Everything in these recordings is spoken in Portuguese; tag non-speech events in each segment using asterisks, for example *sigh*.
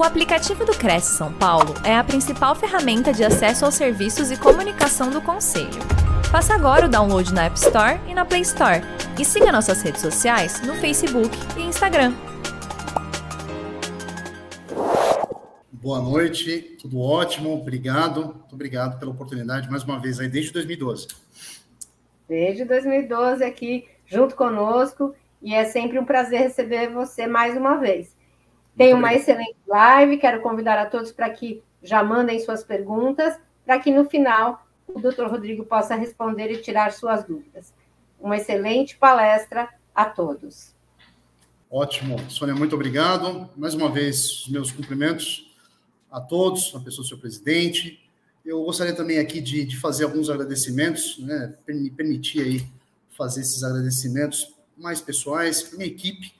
O aplicativo do Cresce São Paulo é a principal ferramenta de acesso aos serviços e comunicação do Conselho. Faça agora o download na App Store e na Play Store. E siga nossas redes sociais no Facebook e Instagram. Boa noite, tudo ótimo, obrigado. Muito obrigado pela oportunidade mais uma vez aí desde 2012. Desde 2012 aqui junto conosco e é sempre um prazer receber você mais uma vez. Tem uma excelente live, quero convidar a todos para que já mandem suas perguntas, para que no final o doutor Rodrigo possa responder e tirar suas dúvidas. Uma excelente palestra a todos. Ótimo. Sônia, muito obrigado. Mais uma vez, os meus cumprimentos a todos, a pessoa do seu presidente. Eu gostaria também aqui de, de fazer alguns agradecimentos, né, me permitir aí fazer esses agradecimentos mais pessoais, para minha equipe,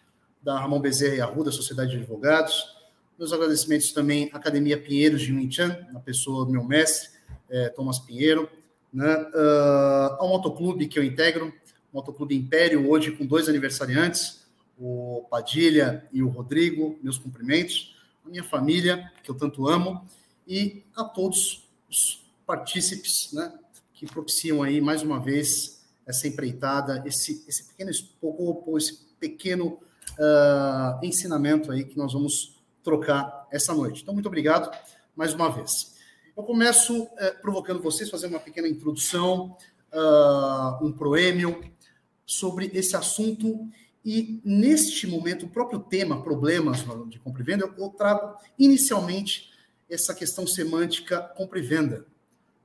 da Ramon Bezerra e Arruda, Sociedade de Advogados. Meus agradecimentos também à Academia Pinheiros de Winchan, na pessoa do meu mestre, é, Thomas Pinheiro, né? Uh, ao motoclube que eu integro, Motoclube Império, hoje com dois aniversariantes, o Padilha e o Rodrigo, meus cumprimentos, a minha família, que eu tanto amo, e a todos os partícipes né, que propiciam aí, mais uma vez, essa empreitada, esse, esse pequeno esse pequeno uh, ensinamento aí que nós vamos trocar essa noite. Então, muito obrigado mais uma vez. Eu começo uh, provocando vocês fazer uma pequena introdução, uh, um proêmio sobre esse assunto e neste momento o próprio tema problemas de compra e venda eu trago inicialmente essa questão semântica compra e venda.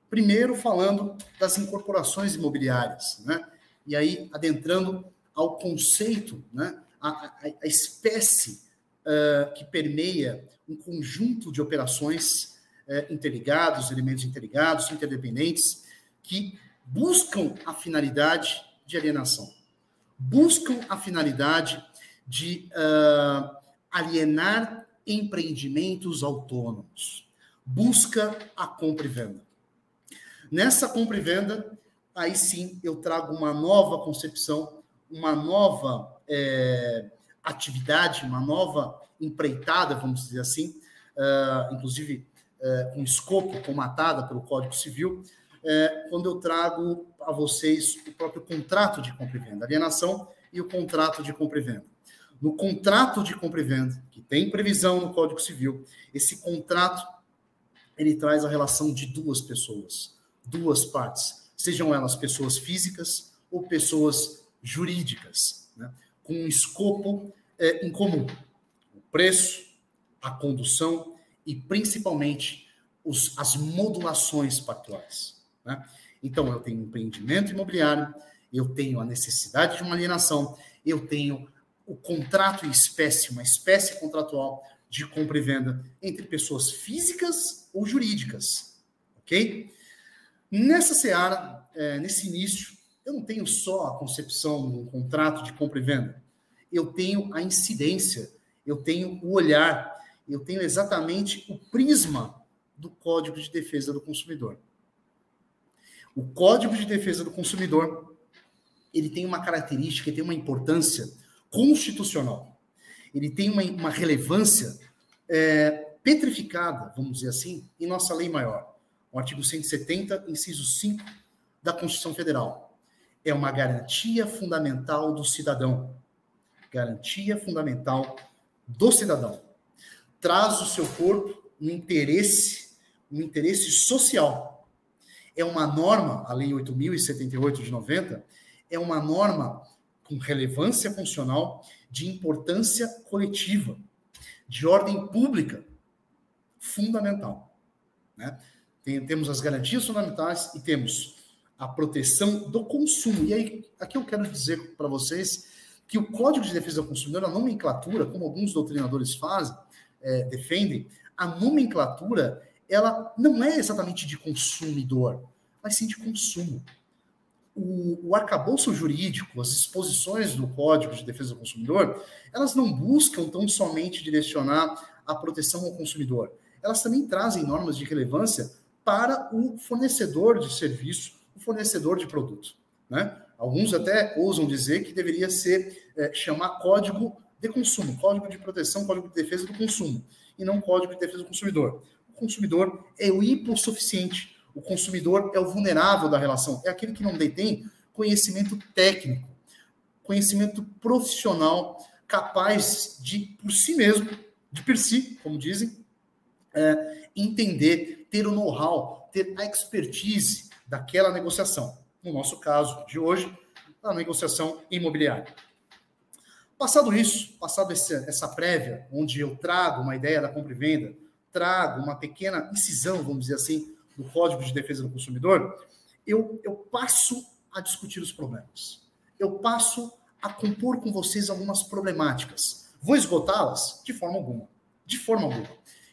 Primeiro falando das incorporações imobiliárias, né? E aí adentrando ao conceito, né? A, a, espécie uh, que permeia um conjunto de operações uh, interligados, elementos interligados, interdependentes, que buscam a finalidade de alienação, buscam a finalidade de uh, alienar empreendimentos autônomos, busca a compra e venda. Nessa compra e venda, aí sim eu trago uma nova concepção, uma nova é, atividade, uma nova empreitada, vamos dizer assim, uh, inclusive uh, com escopo comatada pelo Código Civil, uh, quando eu trago a vocês o próprio contrato de compra e venda, alienação e o contrato de compra e venda. No contrato de compra e venda, que tem previsão no Código Civil, esse contrato ele traz a relação de duas pessoas, duas partes, sejam elas pessoas físicas ou pessoas jurídicas. Né? Com um escopo é, em comum: o preço, a condução e principalmente os, as modulações pactuais. Né? Então, eu tenho um empreendimento imobiliário, eu tenho a necessidade de uma alienação, eu tenho o contrato em espécie, uma espécie contratual de compra e venda entre pessoas físicas ou jurídicas, ok? Nessa seara, é, nesse início, eu não tenho só a concepção de um contrato de compra e venda. Eu tenho a incidência, eu tenho o olhar, eu tenho exatamente o prisma do Código de Defesa do Consumidor. O Código de Defesa do Consumidor, ele tem uma característica, ele tem uma importância constitucional. Ele tem uma, uma relevância é, petrificada, vamos dizer assim, em nossa lei maior. O artigo 170, inciso 5 da Constituição Federal é uma garantia fundamental do cidadão. Garantia fundamental do cidadão. Traz o seu corpo no interesse, no interesse social. É uma norma, a Lei 8.078 de 90, é uma norma com relevância funcional de importância coletiva, de ordem pública fundamental. Né? Tem, temos as garantias fundamentais e temos a proteção do consumo. E aí, aqui eu quero dizer para vocês que o Código de Defesa do Consumidor, a nomenclatura, como alguns doutrinadores fazem, é, defendem, a nomenclatura, ela não é exatamente de consumidor, mas sim de consumo. O, o arcabouço jurídico, as disposições do Código de Defesa do Consumidor, elas não buscam tão somente direcionar a proteção ao consumidor. Elas também trazem normas de relevância para o fornecedor de serviço o fornecedor de produto. Né? Alguns até ousam dizer que deveria ser é, chamar código de consumo, código de proteção, código de defesa do consumo, e não Código de Defesa do Consumidor. O consumidor é o hipossuficiente, o consumidor é o vulnerável da relação, é aquele que não detém conhecimento técnico, conhecimento profissional, capaz de, por si mesmo, de per si, como dizem, é, entender, ter o know-how, ter a expertise daquela negociação. No nosso caso de hoje, a negociação imobiliária. Passado isso, passado essa prévia, onde eu trago uma ideia da compra e venda, trago uma pequena incisão, vamos dizer assim, do Código de Defesa do Consumidor, eu, eu passo a discutir os problemas. Eu passo a compor com vocês algumas problemáticas. Vou esgotá-las? De forma alguma. De forma alguma.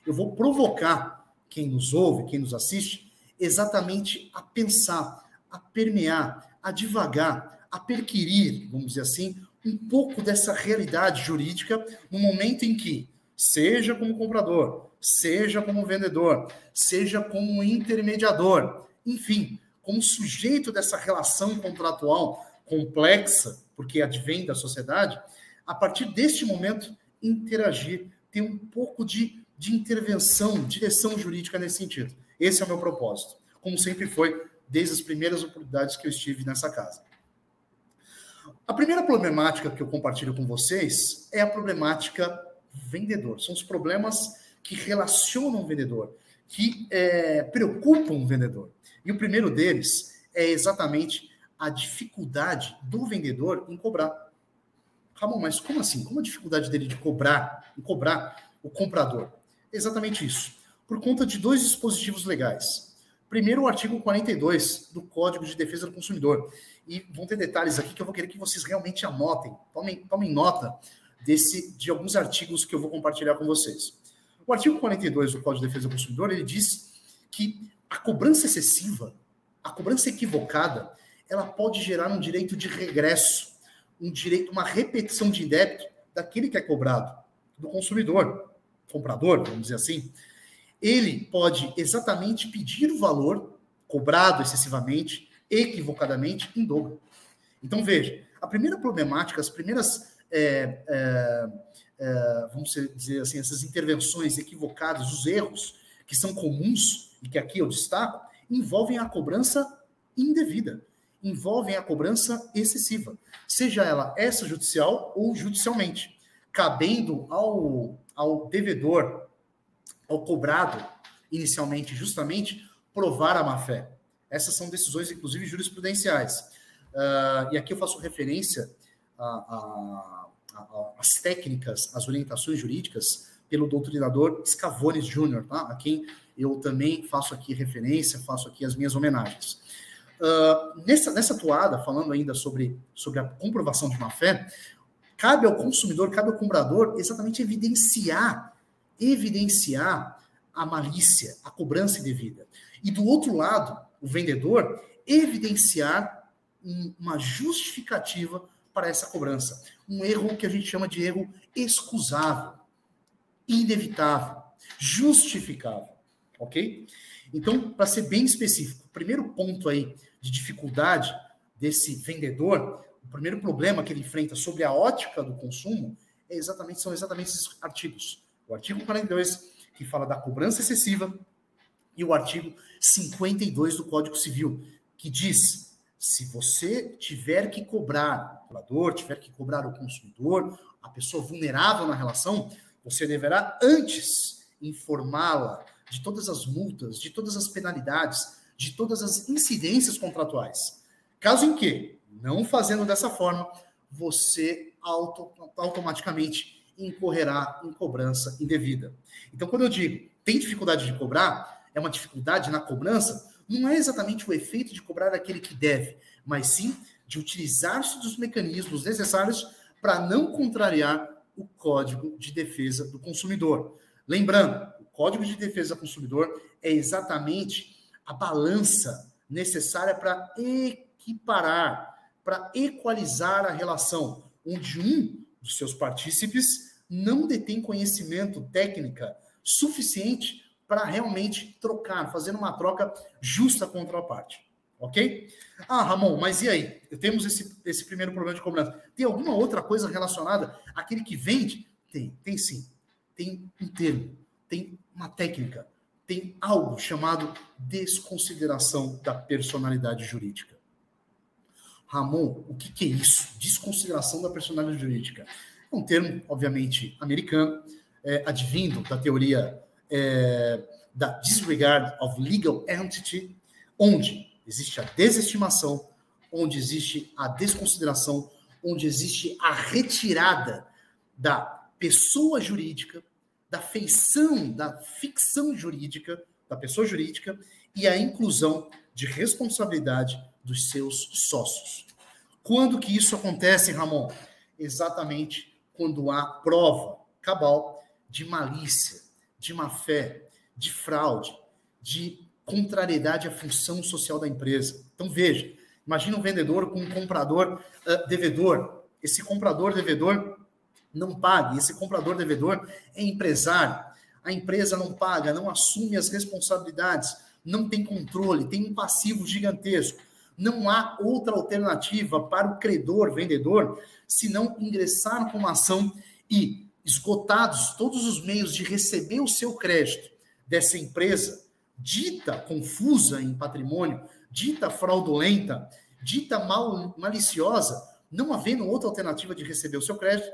Eu vou provocar quem nos ouve, quem nos assiste, exatamente a pensar, a permear, a divagar, a perquirir, vamos dizer assim, um pouco dessa realidade jurídica no momento em que, seja como comprador, seja como vendedor, seja como intermediador, enfim, como sujeito dessa relação contratual complexa, porque advém da sociedade, a partir deste momento, interagir, ter um pouco de, de intervenção, direção jurídica nesse sentido. Esse é o meu propósito, como sempre foi desde as primeiras oportunidades que eu estive nessa casa. A primeira problemática que eu compartilho com vocês é a problemática vendedor. São os problemas que relacionam o vendedor, que é, preocupam o vendedor. E o primeiro deles é exatamente a dificuldade do vendedor em cobrar. Ramon, mas como assim? Como a dificuldade dele de cobrar, em cobrar o comprador? exatamente isso. Por conta de dois dispositivos legais. Primeiro, o artigo 42 do Código de Defesa do Consumidor. E vão ter detalhes aqui que eu vou querer que vocês realmente anotem, tomem, tomem nota desse, de alguns artigos que eu vou compartilhar com vocês. O artigo 42 do Código de Defesa do Consumidor, ele diz que a cobrança excessiva, a cobrança equivocada, ela pode gerar um direito de regresso, um direito, uma repetição de débito daquele que é cobrado, do consumidor, comprador, vamos dizer assim. Ele pode exatamente pedir o valor cobrado excessivamente, equivocadamente, em dobro. Então, veja, a primeira problemática, as primeiras é, é, é, vamos dizer assim, essas intervenções equivocadas, os erros que são comuns e que aqui eu destaco, envolvem a cobrança indevida, envolvem a cobrança excessiva, seja ela extrajudicial ou judicialmente, cabendo ao, ao devedor, ao cobrado, inicialmente, justamente, provar a má-fé. Essas são decisões, inclusive, jurisprudenciais. Uh, e aqui eu faço referência as técnicas, as orientações jurídicas pelo doutrinador Scavones Jr., tá? a quem eu também faço aqui referência, faço aqui as minhas homenagens. Uh, nessa, nessa toada, falando ainda sobre, sobre a comprovação de má-fé, cabe ao consumidor, cabe ao comprador exatamente evidenciar, evidenciar a malícia, a cobrança indevida. E do outro lado, o vendedor evidenciar uma justificativa para essa cobrança. Um erro que a gente chama de erro excusável, inevitável, justificável, ok? Então, para ser bem específico, o primeiro ponto aí de dificuldade desse vendedor, o primeiro problema que ele enfrenta sobre a ótica do consumo é exatamente são exatamente esses artigos. O artigo 42, que fala da cobrança excessiva, e o artigo 52 do Código Civil, que diz se você tiver que cobrar o comprador, tiver que cobrar o consumidor, a pessoa vulnerável na relação, você deverá antes informá-la de todas as multas, de todas as penalidades, de todas as incidências contratuais. Caso em que, não fazendo dessa forma, você auto, automaticamente incorrerá em cobrança indevida. Então, quando eu digo tem dificuldade de cobrar, é uma dificuldade na cobrança, não é exatamente o efeito de cobrar aquele que deve, mas sim de utilizar-se dos mecanismos necessários para não contrariar o Código de Defesa do Consumidor. Lembrando, o Código de Defesa do Consumidor é exatamente a balança necessária para equiparar, para equalizar a relação, onde um dos seus partícipes não detém conhecimento técnica suficiente para realmente trocar, fazer uma troca justa contra a parte. Ok? Ah, Ramon, mas e aí? Temos esse, esse primeiro problema de cobrança. Tem alguma outra coisa relacionada àquele que vende? Tem, tem sim. Tem um termo. tem uma técnica, tem algo chamado desconsideração da personalidade jurídica. Ramon, o que, que é isso? Desconsideração da personalidade jurídica. É um termo, obviamente, americano, é, advindo da teoria é, da disregard of legal entity, onde existe a desestimação, onde existe a desconsideração, onde existe a retirada da pessoa jurídica, da feição, da ficção jurídica, da pessoa jurídica, e a inclusão de responsabilidade dos seus sócios. Quando que isso acontece, Ramon? Exatamente quando há prova cabal de malícia, de má fé, de fraude, de contrariedade à função social da empresa. Então veja, imagina um vendedor com um comprador uh, devedor. Esse comprador devedor não paga, esse comprador devedor é empresário. A empresa não paga, não assume as responsabilidades, não tem controle, tem um passivo gigantesco. Não há outra alternativa para o credor, vendedor, senão ingressar com uma ação e, esgotados todos os meios de receber o seu crédito dessa empresa, dita confusa em patrimônio, dita fraudulenta, dita mal, maliciosa, não havendo outra alternativa de receber o seu crédito,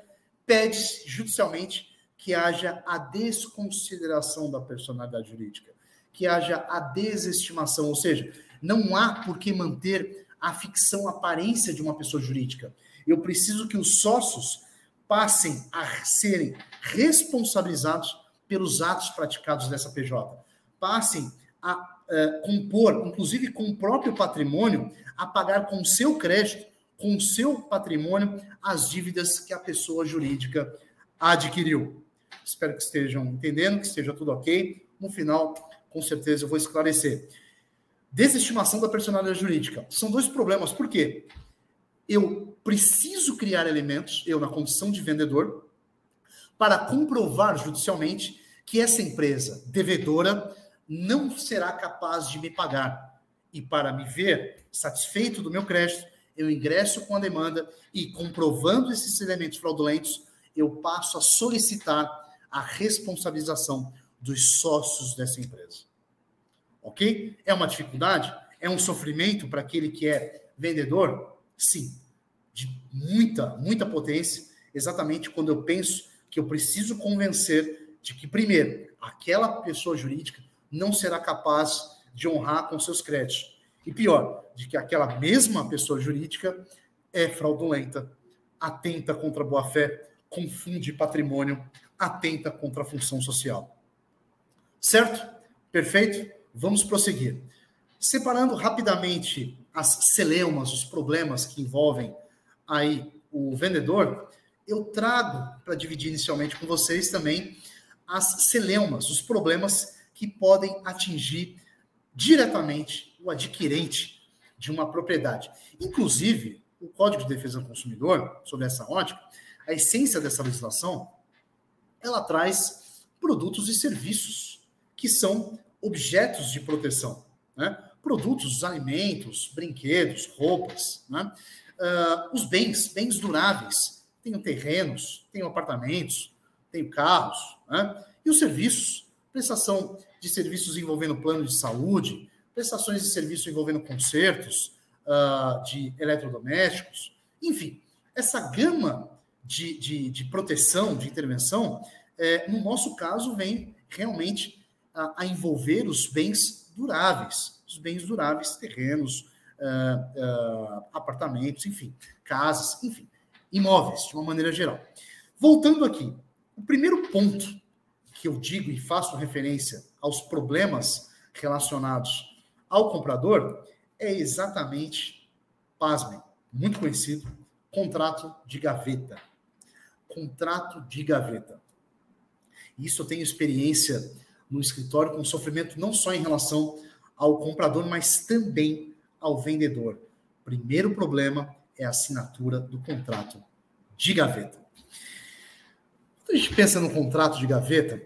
pede judicialmente que haja a desconsideração da personalidade jurídica, que haja a desestimação, ou seja, não há por que manter a ficção aparência de uma pessoa jurídica. Eu preciso que os sócios passem a serem responsabilizados pelos atos praticados dessa PJ, passem a uh, compor, inclusive com o próprio patrimônio, a pagar com o seu crédito, com o seu patrimônio, as dívidas que a pessoa jurídica adquiriu. Espero que estejam entendendo, que esteja tudo ok. No final, com certeza, eu vou esclarecer. Desestimação da personalidade jurídica. São dois problemas. Por quê? Eu preciso criar elementos, eu na condição de vendedor, para comprovar judicialmente que essa empresa devedora não será capaz de me pagar. E para me ver satisfeito do meu crédito, eu ingresso com a demanda e, comprovando esses elementos fraudulentos, eu passo a solicitar a responsabilização dos sócios dessa empresa. Ok? É uma dificuldade? É um sofrimento para aquele que é vendedor? Sim. De muita, muita potência, exatamente quando eu penso que eu preciso convencer de que, primeiro, aquela pessoa jurídica não será capaz de honrar com seus créditos. E pior, de que aquela mesma pessoa jurídica é fraudulenta, atenta contra a boa-fé, confunde patrimônio, atenta contra a função social. Certo? Perfeito? Vamos prosseguir. Separando rapidamente as celeumas, os problemas que envolvem aí o vendedor, eu trago para dividir inicialmente com vocês também as celeumas, os problemas que podem atingir diretamente o adquirente de uma propriedade. Inclusive, o Código de Defesa do Consumidor, sobre essa ótica, a essência dessa legislação, ela traz produtos e serviços que são objetos de proteção. Né? Produtos, alimentos, brinquedos, roupas, né? uh, os bens, bens duráveis. Tenho terrenos, tenho apartamentos, tenho carros. Né? E os serviços, prestação de serviços envolvendo plano de saúde, prestações de serviço envolvendo consertos uh, de eletrodomésticos, enfim, essa gama de, de, de proteção, de intervenção, é, no nosso caso, vem realmente a, a, envolver os bens duráveis, os bens duráveis, terrenos, uh, uh, apartamentos, enfim, casas, enfim, imóveis, de uma maneira geral. Voltando aqui, o primeiro ponto que eu digo e faço referência aos problemas relacionados ao comprador é exatamente, pasmem, muito conhecido, contrato de gaveta. Contrato de gaveta. Isso eu tenho experiência no escritório com sofrimento não só em relação ao comprador, mas também ao vendedor. Primeiro problema é a assinatura do contrato de gaveta. Quando a gente pensa no contrato de gaveta,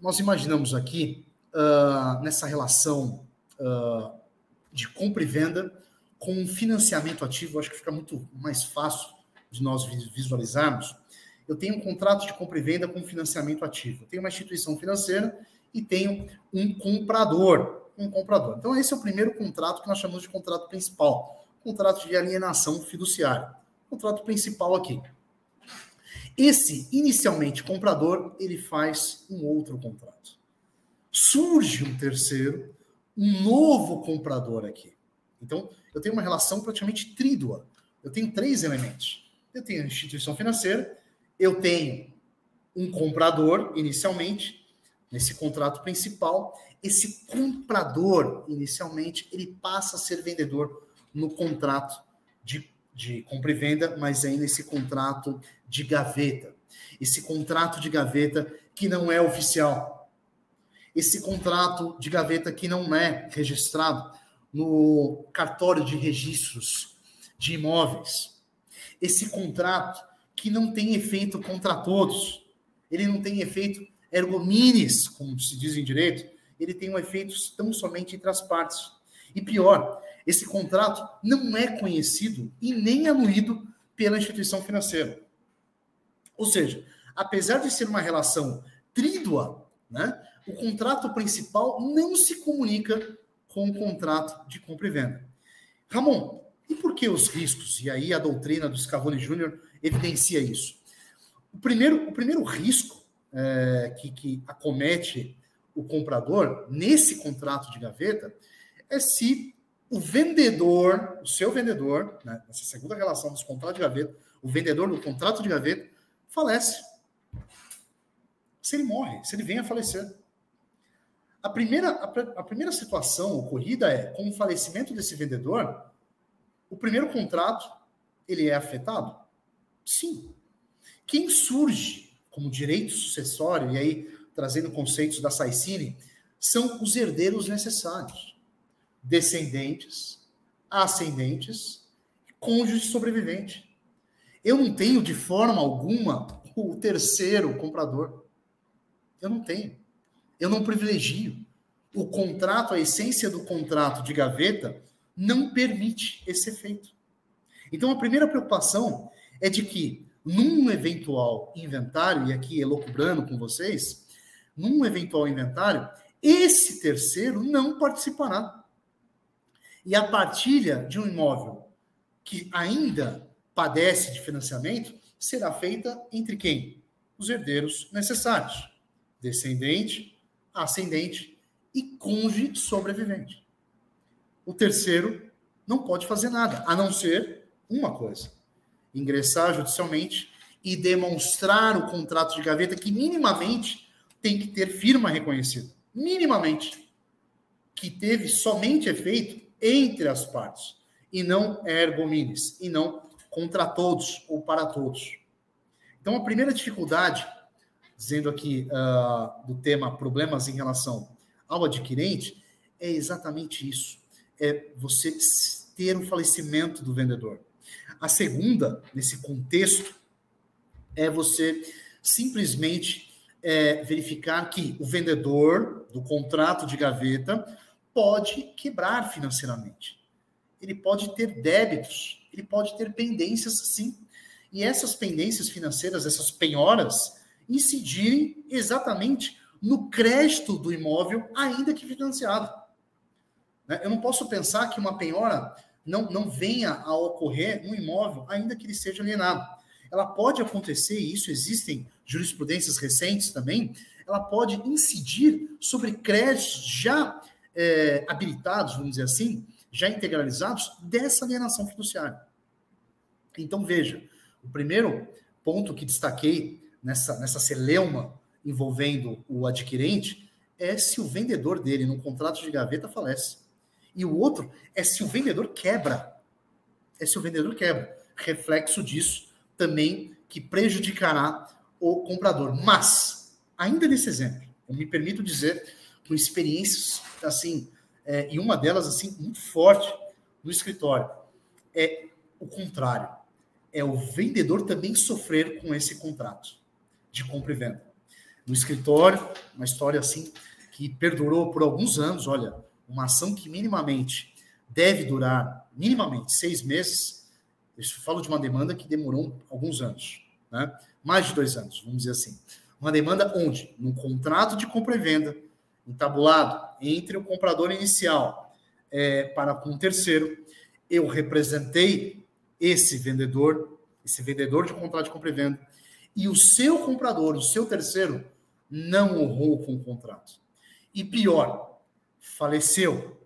nós imaginamos aqui uh, nessa relação uh, de compra e venda com um financiamento ativo, acho que fica muito mais fácil de nós visualizarmos. Eu tenho um contrato de compra e venda com financiamento ativo. Eu tenho uma instituição financeira e tenho um comprador. Um comprador. Então, esse é o primeiro contrato que nós chamamos de contrato principal. Contrato de alienação fiduciária. Contrato principal aqui. Esse, inicialmente comprador, ele faz um outro contrato. Surge um terceiro, um novo comprador aqui. Então, eu tenho uma relação praticamente trídua. Eu tenho três elementos. Eu tenho a instituição financeira, eu tenho um comprador, inicialmente, nesse contrato principal. Esse comprador, inicialmente, ele passa a ser vendedor no contrato de, de compra e venda, mas ainda esse contrato de gaveta. Esse contrato de gaveta que não é oficial. Esse contrato de gaveta que não é registrado no cartório de registros de imóveis. Esse contrato que não tem efeito contra todos. Ele não tem efeito ergo minis, como se diz em direito, ele tem um efeito tão somente entre as partes. E pior, esse contrato não é conhecido e nem anuído pela instituição financeira. Ou seja, apesar de ser uma relação trídua, né, o contrato principal não se comunica com o contrato de compra e venda. Ramon, e por que os riscos? E aí a doutrina do Scavone Júnior evidencia isso. O primeiro, o primeiro risco é, que, que acomete o comprador nesse contrato de gaveta é se o vendedor, o seu vendedor, né, nessa segunda relação dos contratos de gaveta, o vendedor do contrato de gaveta falece. Se ele morre, se ele vem a falecer. A primeira, a, a primeira situação ocorrida é, com o falecimento desse vendedor, o primeiro contrato ele é afetado? Sim. Quem surge como direito sucessório, e aí trazendo conceitos da Saicine, são os herdeiros necessários. Descendentes, ascendentes, cônjuge sobrevivente. Eu não tenho de forma alguma o terceiro comprador. Eu não tenho. Eu não privilegio. O contrato, a essência do contrato de gaveta, não permite esse efeito. Então, a primeira preocupação é de que num eventual inventário, e aqui elocubrando com vocês, num eventual inventário, esse terceiro não participará. E a partilha de um imóvel que ainda padece de financiamento será feita entre quem? Os herdeiros necessários: descendente, ascendente e cônjuge sobrevivente. O terceiro não pode fazer nada, a não ser uma coisa: ingressar judicialmente e demonstrar o contrato de gaveta que minimamente tem que ter firma reconhecida. Minimamente. Que teve somente efeito entre as partes e não ergo minis, e não contra todos ou para todos. Então, a primeira dificuldade, dizendo aqui uh, do tema problemas em relação ao adquirente, é exatamente isso: é você ter o falecimento do vendedor. A segunda, nesse contexto, é você simplesmente é, verificar que o vendedor do contrato de gaveta pode quebrar financeiramente. Ele pode ter débitos, ele pode ter pendências, sim. E essas pendências financeiras, essas penhoras, incidirem exatamente no crédito do imóvel, ainda que financiado. Né? Eu não posso pensar que uma penhora não, não venha a ocorrer no imóvel, ainda que ele seja alienado. Ela pode acontecer, e isso existem jurisprudências recentes também, ela pode incidir sobre créditos já é, habilitados, vamos dizer assim, já integralizados dessa alienação fiduciária. Então, veja, o primeiro ponto que destaquei nessa, nessa celeuma envolvendo o adquirente é se o vendedor dele, no contrato de gaveta, falece. E o outro é se o vendedor quebra. É se o vendedor quebra. Reflexo disso também que prejudicará o comprador. Mas, ainda nesse exemplo, eu me permito dizer, com experiências assim, é, e uma delas assim, muito forte no escritório, é o contrário. É o vendedor também sofrer com esse contrato de compra e venda. No escritório, uma história assim que perdurou por alguns anos, olha, uma ação que minimamente deve durar minimamente seis meses, eu falo de uma demanda que demorou alguns anos, né? mais de dois anos, vamos dizer assim. Uma demanda onde, num contrato de compra e venda, entabulado entre o comprador inicial é, para com o terceiro, eu representei esse vendedor, esse vendedor de contrato de compra e venda, e o seu comprador, o seu terceiro, não honrou com o contrato. E pior, faleceu.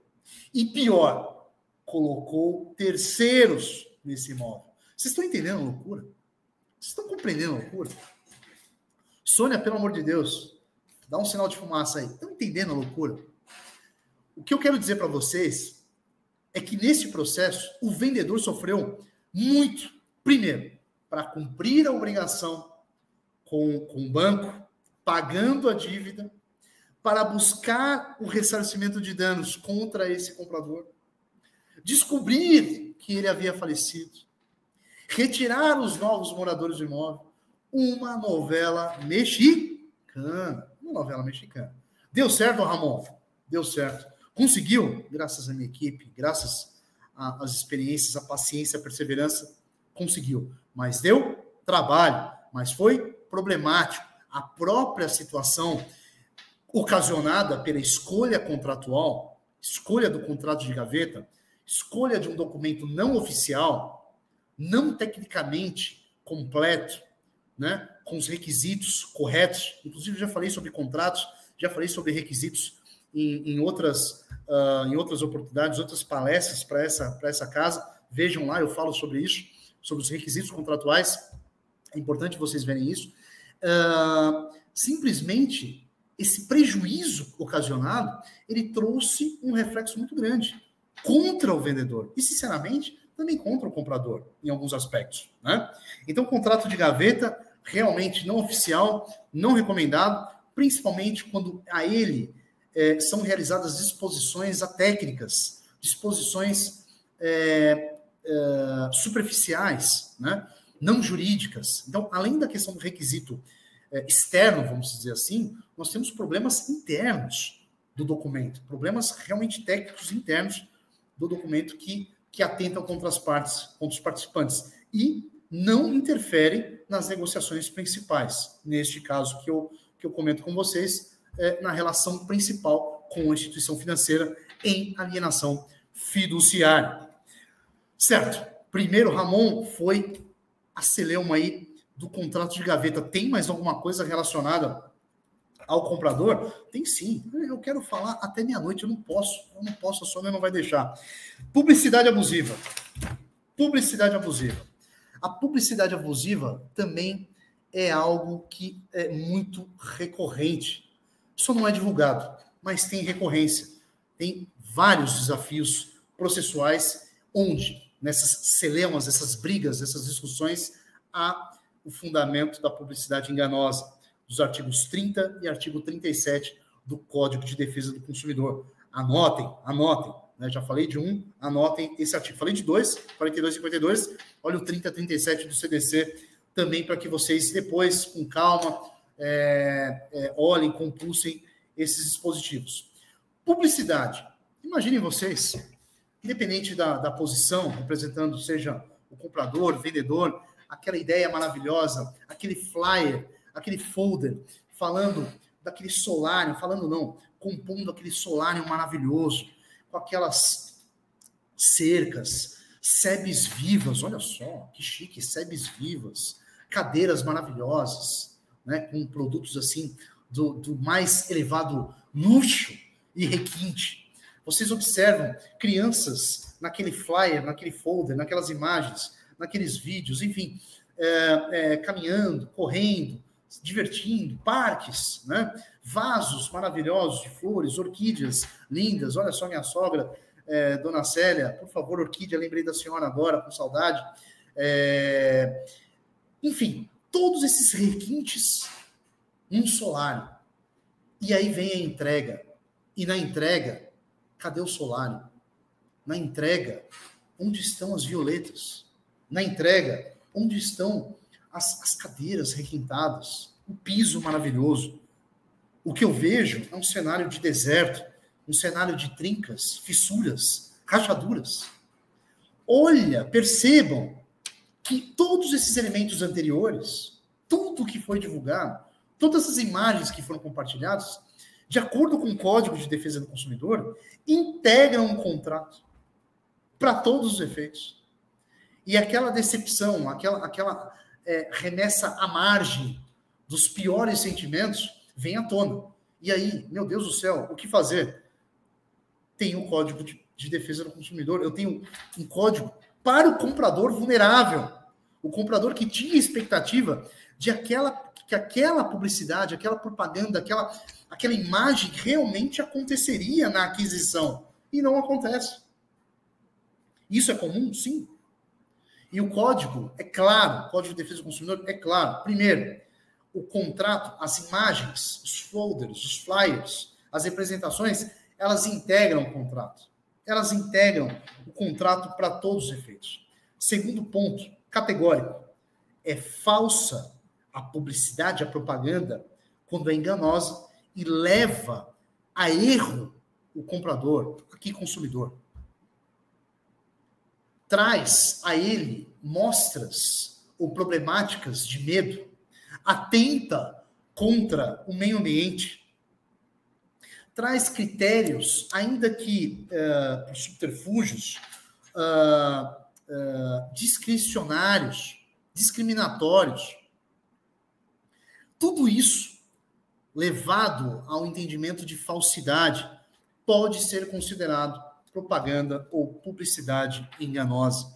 E pior, colocou terceiros nesse imóvel. Vocês estão entendendo a loucura? Vocês estão compreendendo a loucura? Sônia, pelo amor de Deus, dá um sinal de fumaça aí. Estão entendendo a loucura? O que eu quero dizer para vocês é que nesse processo o vendedor sofreu muito. Primeiro, para cumprir a obrigação com, com o banco, pagando a dívida, para buscar o ressarcimento de danos contra esse comprador, descobrir que ele havia falecido, retirar os novos moradores do imóvel, uma novela mexicana, uma novela mexicana. Deu certo, Ramon? Deu certo. Conseguiu, graças à minha equipe, graças às experiências, à paciência, à perseverança, conseguiu. Mas deu trabalho, mas foi problemático. A própria situação ocasionada pela escolha contratual, escolha do contrato de gaveta, escolha de um documento não oficial, não tecnicamente completo, né, com os requisitos corretos. Inclusive, já falei sobre contratos, já falei sobre requisitos em, em outras, uh, em outras oportunidades, outras palestras para essa, essa casa. Vejam lá, eu falo sobre isso, sobre os requisitos contratuais. É importante vocês verem isso. Uh, simplesmente esse prejuízo ocasionado, ele trouxe um reflexo muito grande contra o vendedor e, sinceramente, também contra o comprador, em alguns aspectos. Né? Então, contrato de gaveta, realmente não oficial, não recomendado, principalmente quando a ele é, são realizadas disposições técnicas, disposições é, é, superficiais, né? não jurídicas. Então, além da questão do requisito externo, vamos dizer assim, nós temos problemas internos do documento, problemas realmente técnicos internos do documento que, que atentam contra as partes, contra os participantes, e não interfere nas negociações principais, neste caso que eu, que eu comento com vocês, é, na relação principal com a instituição financeira em alienação fiduciária. Certo. Primeiro, Ramon foi a celeuma aí do contrato de gaveta tem mais alguma coisa relacionada ao comprador? Tem sim. Eu quero falar até meia-noite, eu não posso, eu não posso, a Sônia não vai deixar. Publicidade abusiva. Publicidade abusiva. A publicidade abusiva também é algo que é muito recorrente. Isso não é divulgado, mas tem recorrência. Tem vários desafios processuais onde, nessas celemas, essas brigas, essas discussões, há o fundamento da publicidade enganosa, dos artigos 30 e artigo 37 do Código de Defesa do Consumidor. Anotem, anotem. Né? Já falei de um, anotem esse artigo. Falei de dois, 42 e 52. Olha o 30 e 37 do CDC também para que vocês depois, com calma, é, é, olhem, compulsem esses dispositivos. Publicidade. Imaginem vocês, independente da, da posição, representando seja o comprador, vendedor, aquela ideia maravilhosa, aquele flyer, aquele folder, falando daquele solário, falando não, compondo aquele solário maravilhoso, com aquelas cercas, sebes vivas, olha só, que chique, sebes vivas, cadeiras maravilhosas, né, com produtos assim do, do mais elevado luxo e requinte. Vocês observam crianças naquele flyer, naquele folder, naquelas imagens, naqueles vídeos, enfim, é, é, caminhando, correndo, se divertindo, parques, né? vasos maravilhosos de flores, orquídeas lindas. Olha só minha sogra, é, Dona Célia, por favor, orquídea, lembrei da senhora agora, com saudade. É, enfim, todos esses requintes um solário. E aí vem a entrega. E na entrega, cadê o solário? Na entrega, onde estão as violetas? Na entrega, onde estão as, as cadeiras requintadas, o piso maravilhoso. O que eu vejo é um cenário de deserto, um cenário de trincas, fissuras, rachaduras. Olha, percebam que todos esses elementos anteriores, tudo que foi divulgado, todas as imagens que foram compartilhadas, de acordo com o Código de Defesa do Consumidor, integram um contrato para todos os efeitos. E aquela decepção, aquela, aquela é, remessa à margem dos piores sentimentos vem à tona. E aí, meu Deus do céu, o que fazer? Tem o Código de, de Defesa do Consumidor, eu tenho um código para o comprador vulnerável. O comprador que tinha expectativa de aquela que aquela publicidade, aquela propaganda, aquela, aquela imagem realmente aconteceria na aquisição. E não acontece. Isso é comum? Sim. E o código é claro, o Código de Defesa do Consumidor é claro. Primeiro, o contrato, as imagens, os folders, os flyers, as representações, elas integram o contrato. Elas integram o contrato para todos os efeitos. Segundo ponto, categórico, é falsa a publicidade, a propaganda, quando é enganosa e leva a erro o comprador, aqui consumidor traz a ele mostras ou problemáticas de medo, atenta contra o meio ambiente, traz critérios, ainda que uh, subterfúgios, uh, uh, discricionários, discriminatórios. Tudo isso, levado ao entendimento de falsidade, pode ser considerado propaganda ou publicidade enganosa.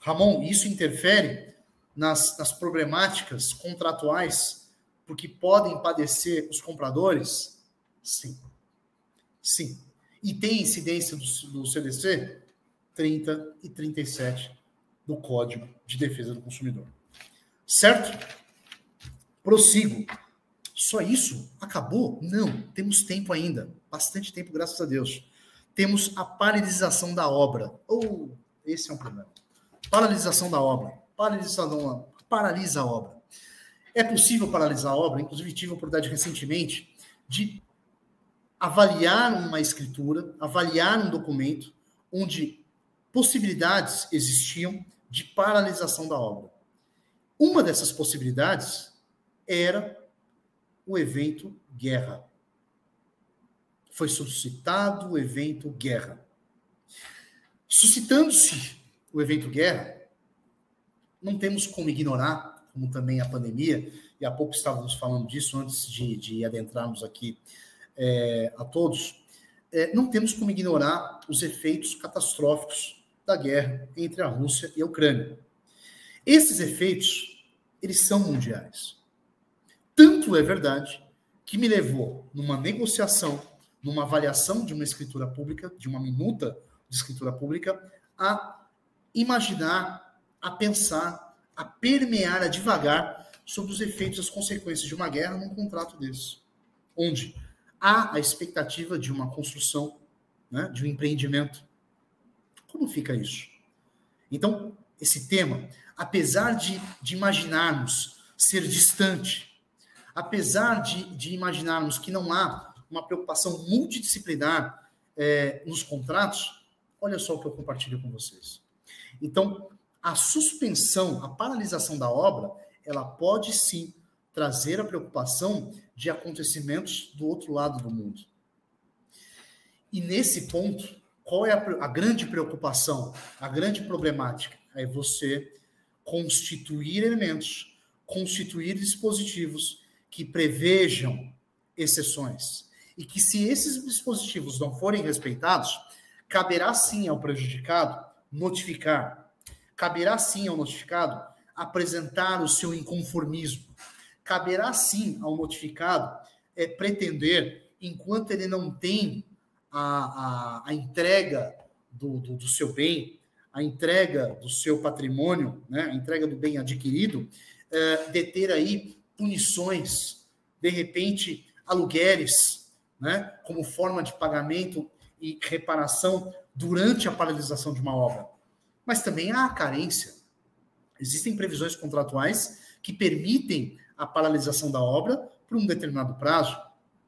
Ramon, isso interfere nas, nas problemáticas contratuais porque podem padecer os compradores? Sim. Sim. E tem incidência do, do CDC 30 e 37 do Código de Defesa do Consumidor. Certo? Prossigo. Só isso? Acabou? Não, temos tempo ainda. Bastante tempo, graças a Deus temos a paralisação da obra. Ou oh, esse é um problema. Paralisação da obra. Paralisação, paralisa a obra. É possível paralisar a obra, inclusive tive a oportunidade recentemente de avaliar uma escritura, avaliar um documento onde possibilidades existiam de paralisação da obra. Uma dessas possibilidades era o evento guerra foi suscitado o evento guerra. Suscitando-se o evento guerra, não temos como ignorar, como também a pandemia, e há pouco estávamos falando disso antes de, de adentrarmos aqui é, a todos, é, não temos como ignorar os efeitos catastróficos da guerra entre a Rússia e a Ucrânia. Esses efeitos, eles são mundiais. Tanto é verdade que me levou numa negociação numa avaliação de uma escritura pública, de uma minuta de escritura pública, a imaginar, a pensar, a permear, a devagar sobre os efeitos, as consequências de uma guerra num contrato desse, onde há a expectativa de uma construção, né, de um empreendimento. Como fica isso? Então, esse tema, apesar de, de imaginarmos ser distante, apesar de, de imaginarmos que não há uma preocupação multidisciplinar é, nos contratos, olha só o que eu compartilho com vocês. Então, a suspensão, a paralisação da obra, ela pode sim trazer a preocupação de acontecimentos do outro lado do mundo. E nesse ponto, qual é a, a grande preocupação, a grande problemática? É você constituir elementos, constituir dispositivos que prevejam exceções, e que se esses dispositivos não forem respeitados, caberá sim ao prejudicado notificar, caberá sim ao notificado apresentar o seu inconformismo, caberá sim ao notificado é, pretender, enquanto ele não tem a, a, a entrega do, do, do, seu bem, a entrega do seu patrimônio, né, a entrega do bem adquirido, é, deter aí punições, de repente aluguéis, né, como forma de pagamento e reparação durante a paralisação de uma obra. Mas também há a carência. Existem previsões contratuais que permitem a paralisação da obra por um determinado prazo,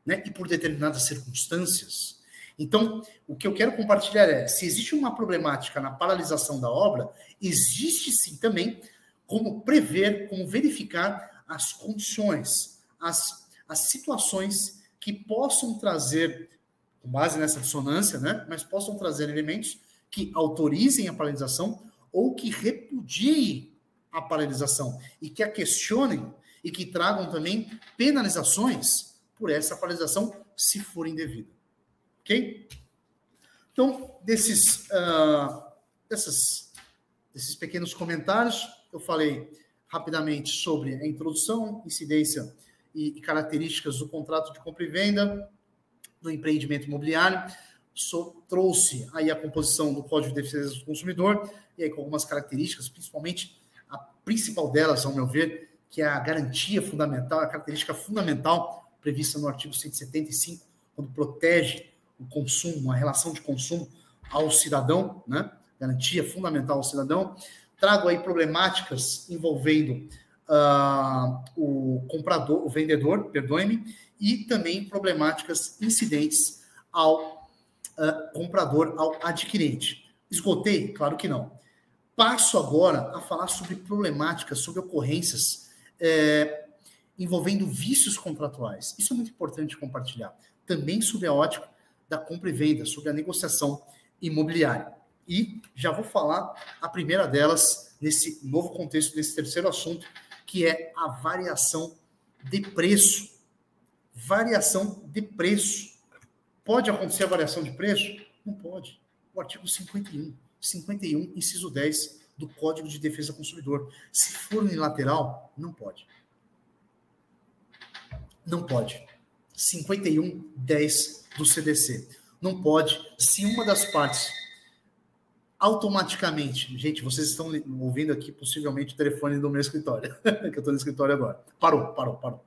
né, e por determinadas circunstâncias. Então, o que eu quero compartilhar é: se existe uma problemática na paralisação da obra, existe sim também como prever, como verificar as condições, as, as situações que possam trazer, com base nessa dissonância, né, mas possam trazer elementos que autorizem a paralisação ou que repudiem a paralisação e que a questionem e que tragam também penalizações por essa paralisação, se for indevida. Ok? Então, desses, uh, dessas, desses pequenos comentários, eu falei rapidamente sobre a introdução, incidência e, e características do contrato de compra e venda do empreendimento imobiliário. So, trouxe aí a composição do Código de Defesa do Consumidor e aí com algumas características, principalmente a principal delas, ao meu ver, que é a garantia fundamental, a característica fundamental prevista no artigo 175, quando protege o consumo, a relação de consumo ao cidadão, né? Garantia fundamental ao cidadão. Trago aí problemáticas envolvendo uh, o comprador, o vendedor, perdoe-me, e também problemáticas incidentes ao uh, comprador, ao adquirente. Esgotei? Claro que não. Passo agora a falar sobre problemáticas, sobre ocorrências é, envolvendo vícios contratuais. Isso é muito importante compartilhar. Também sobre a ótica da compra e venda, sobre a negociação imobiliária. E já vou falar a primeira delas nesse novo contexto, nesse terceiro assunto, que é a variação de preço. Variação de preço. Pode acontecer a variação de preço? Não pode. O artigo 51. 51, inciso 10 do Código de Defesa do Consumidor. Se for unilateral, não pode. Não pode. 51, 10 do CDC. Não pode, se uma das partes automaticamente, gente, vocês estão ouvindo aqui possivelmente o telefone do meu escritório, *laughs* que eu estou no escritório agora. Parou, parou, parou.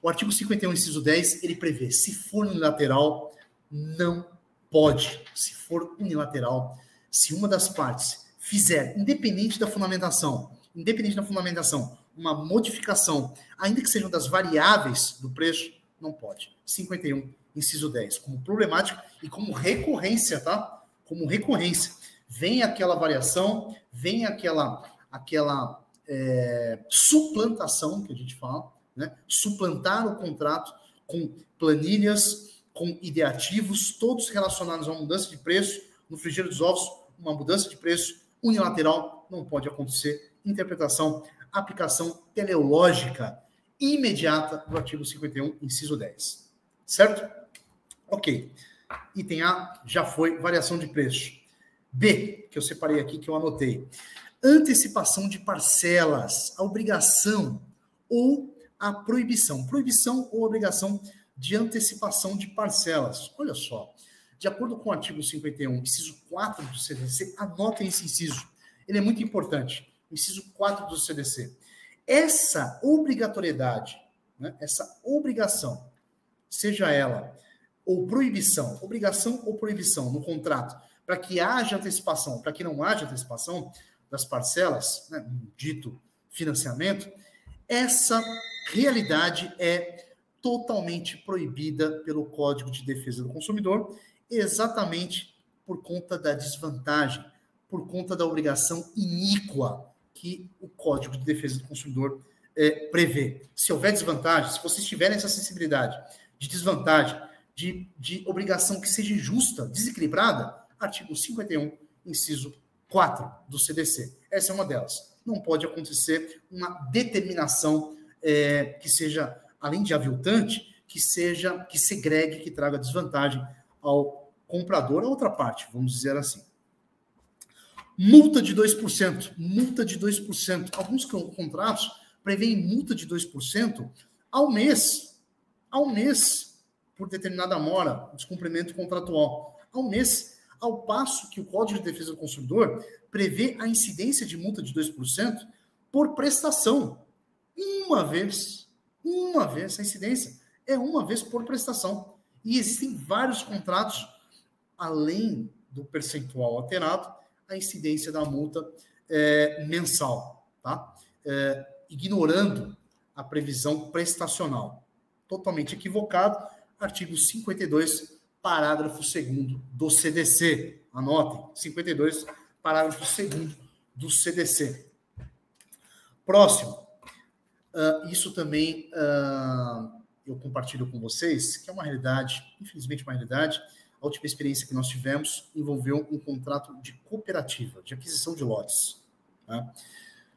O artigo 51, inciso 10, ele prevê, se for unilateral, não pode. Se for unilateral, se uma das partes fizer, independente da fundamentação, independente da fundamentação, uma modificação, ainda que sejam das variáveis do preço, não pode. 51, inciso 10, como problemático e como recorrência, tá? Como recorrência. Vem aquela variação, vem aquela, aquela é, suplantação que a gente fala, né? Suplantar o contrato com planilhas, com ideativos, todos relacionados a uma mudança de preço, no frigir dos ovos, uma mudança de preço unilateral não pode acontecer. Interpretação, aplicação teleológica imediata do artigo 51, inciso 10. Certo? Ok. Item A já foi variação de preço. B, que eu separei aqui, que eu anotei. Antecipação de parcelas, a obrigação ou a proibição. Proibição ou obrigação de antecipação de parcelas. Olha só. De acordo com o artigo 51, inciso 4 do CDC, anotem esse inciso. Ele é muito importante. Inciso 4 do CDC. Essa obrigatoriedade, né, essa obrigação, seja ela ou proibição, obrigação ou proibição no contrato, para que haja antecipação, para que não haja antecipação das parcelas, né, dito financiamento, essa realidade é totalmente proibida pelo Código de Defesa do Consumidor exatamente por conta da desvantagem, por conta da obrigação iníqua que o Código de Defesa do Consumidor é, prevê. Se houver desvantagem, se vocês tiverem essa sensibilidade de desvantagem, de, de obrigação que seja injusta, desequilibrada, artigo 51, inciso 4 do CDC. Essa é uma delas. Não pode acontecer uma determinação é, que seja, além de aviltante, que seja, que segregue, que traga desvantagem ao comprador, a outra parte, vamos dizer assim. Multa de 2%, multa de 2%. Alguns contratos prevêem multa de 2% ao mês, ao mês, por determinada mora, descumprimento contratual, ao mês, ao passo que o Código de Defesa do Consumidor prevê a incidência de multa de 2% por prestação. Uma vez, uma vez, a incidência é uma vez por prestação. E existem vários contratos, além do percentual alterado, a incidência da multa é, mensal, tá? É, ignorando a previsão prestacional. Totalmente equivocado. Artigo 52, parágrafo 2 do CDC. Anotem, 52, parágrafo 2 do CDC. Próximo. Uh, isso também uh, eu compartilho com vocês, que é uma realidade, infelizmente uma realidade, a última experiência que nós tivemos envolveu um contrato de cooperativa, de aquisição de lotes. Tá?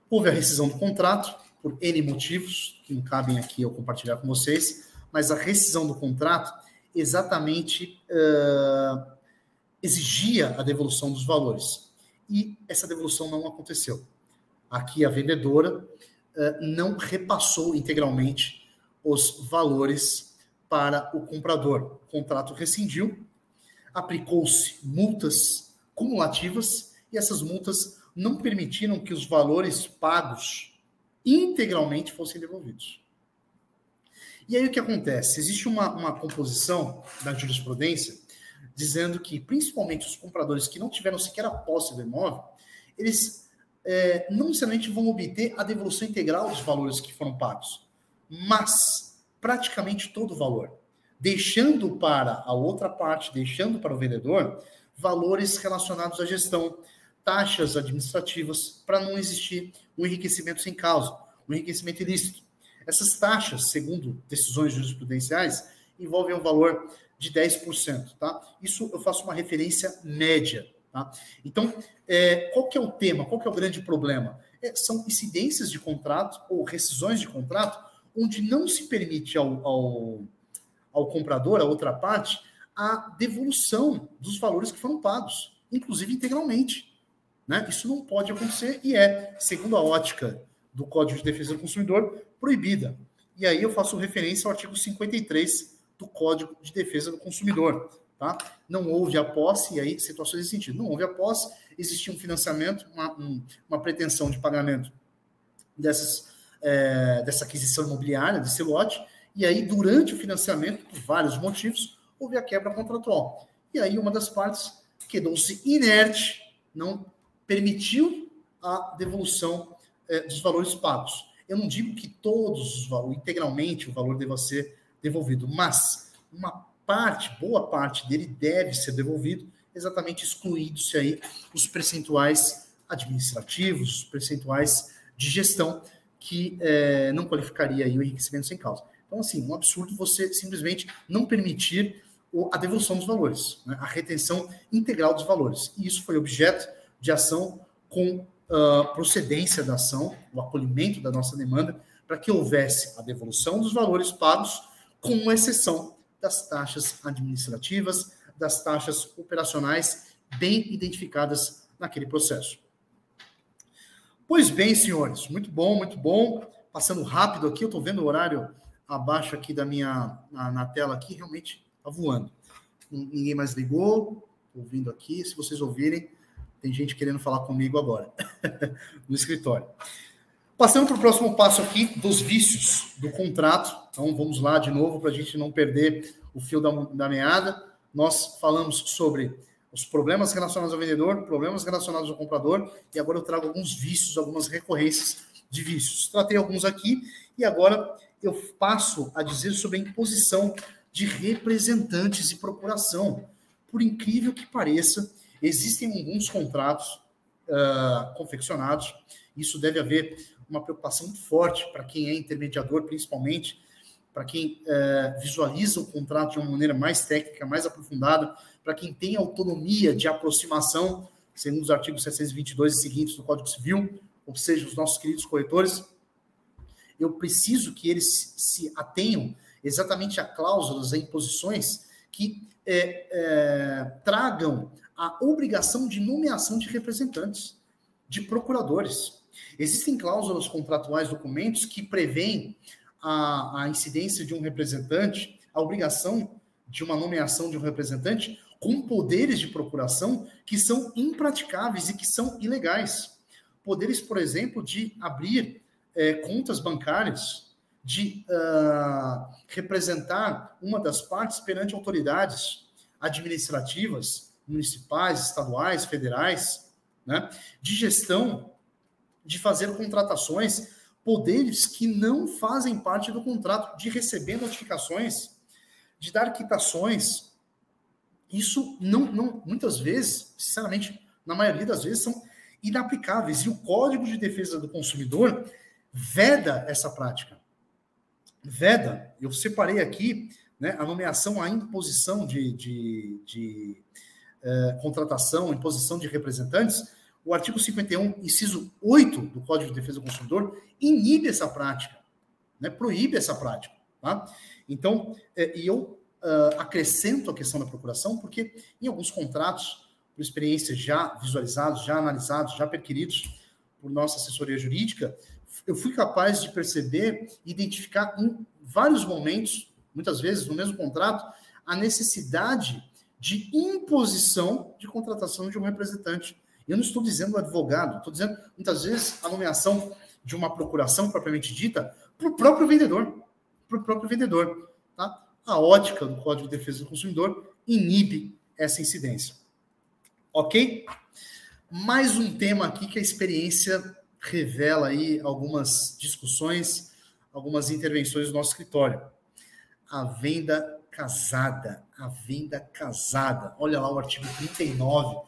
Houve a rescisão do contrato, por N motivos, que não cabem aqui eu compartilhar com vocês, mas a rescisão do contrato exatamente uh, exigia a devolução dos valores. E essa devolução não aconteceu. Aqui a vendedora uh, não repassou integralmente os valores para o comprador. O contrato rescindiu, aplicou-se multas cumulativas e essas multas não permitiram que os valores pagos integralmente fossem devolvidos. E aí o que acontece? Existe uma, uma composição da jurisprudência dizendo que, principalmente os compradores que não tiveram sequer a posse do imóvel, eles é, não necessariamente vão obter a devolução integral dos valores que foram pagos, mas praticamente todo o valor, deixando para a outra parte, deixando para o vendedor valores relacionados à gestão, taxas administrativas, para não existir um enriquecimento sem causa, um enriquecimento ilícito. Essas taxas, segundo decisões jurisprudenciais, envolvem um valor de 10%, tá? Isso eu faço uma referência média, tá? Então, é, qual que é o tema? Qual que é o grande problema? É, são incidências de contrato ou rescisões de contrato onde não se permite ao, ao, ao comprador, a outra parte, a devolução dos valores que foram pagos, inclusive integralmente. Né? Isso não pode acontecer e é, segundo a ótica do Código de Defesa do Consumidor, proibida. E aí eu faço referência ao artigo 53 do Código de Defesa do Consumidor. Tá? Não houve a posse, e aí situações de sentido. Não houve a posse, existia um financiamento, uma, um, uma pretensão de pagamento dessas, é, dessa aquisição imobiliária, desse lote, e aí, durante o financiamento, por vários motivos, houve a quebra contratual. E aí, uma das partes quedou-se inerte, não permitiu a devolução é, dos valores pagos. Eu não digo que todos os valores, integralmente o valor deva ser devolvido, mas uma parte, boa parte dele deve ser devolvido, exatamente excluídos-se aí os percentuais administrativos, os percentuais de gestão que é, não qualificaria aí o enriquecimento sem causa. Então, assim, um absurdo você simplesmente não permitir a devolução dos valores, né? a retenção integral dos valores. E isso foi objeto de ação com uh, procedência da ação, o acolhimento da nossa demanda, para que houvesse a devolução dos valores pagos, com exceção das taxas administrativas, das taxas operacionais bem identificadas naquele processo. Pois bem, senhores, muito bom, muito bom. Passando rápido aqui, eu estou vendo o horário abaixo aqui da minha, na, na tela aqui, realmente está voando. Ninguém mais ligou, ouvindo aqui. Se vocês ouvirem, tem gente querendo falar comigo agora, *laughs* no escritório. Passando para o próximo passo aqui dos vícios do contrato. Então, vamos lá de novo para a gente não perder o fio da, da meada. Nós falamos sobre os problemas relacionados ao vendedor, problemas relacionados ao comprador, e agora eu trago alguns vícios, algumas recorrências de vícios. Tratei alguns aqui e agora eu passo a dizer sobre a imposição de representantes e procuração. Por incrível que pareça, Existem alguns contratos uh, confeccionados, isso deve haver uma preocupação muito forte para quem é intermediador, principalmente, para quem uh, visualiza o contrato de uma maneira mais técnica, mais aprofundada, para quem tem autonomia de aproximação, segundo os artigos 722 e seguintes do Código Civil, ou seja, os nossos queridos corretores, eu preciso que eles se atenham exatamente a cláusulas, a imposições que é, é, tragam a obrigação de nomeação de representantes, de procuradores. Existem cláusulas contratuais, documentos que prevêem a, a incidência de um representante, a obrigação de uma nomeação de um representante com poderes de procuração que são impraticáveis e que são ilegais. Poderes, por exemplo, de abrir é, contas bancárias, de uh, representar uma das partes perante autoridades administrativas, municipais, estaduais, federais, né, de gestão, de fazer contratações, poderes que não fazem parte do contrato, de receber notificações, de dar quitações. Isso não, não muitas vezes, sinceramente, na maioria das vezes, são inaplicáveis. E o Código de Defesa do Consumidor veda essa prática. veda, eu separei aqui né, a nomeação, a imposição de, de, de eh, contratação, imposição de representantes, o artigo 51, inciso 8 do Código de Defesa do Consumidor, inibe essa prática, né, proíbe essa prática. Tá? Então, eh, e eu uh, acrescento a questão da procuração, porque em alguns contratos, por experiência já visualizados, já analisados, já perquiridos por nossa assessoria jurídica, eu fui capaz de perceber e identificar em vários momentos, muitas vezes no mesmo contrato, a necessidade de imposição de contratação de um representante. Eu não estou dizendo advogado, estou dizendo, muitas vezes, a nomeação de uma procuração propriamente dita para o próprio vendedor. Para o próprio vendedor. Tá? A ótica do Código de Defesa do Consumidor inibe essa incidência. Ok? Mais um tema aqui que a experiência revela aí algumas discussões, algumas intervenções do nosso escritório. A venda casada, a venda casada. Olha lá o artigo 39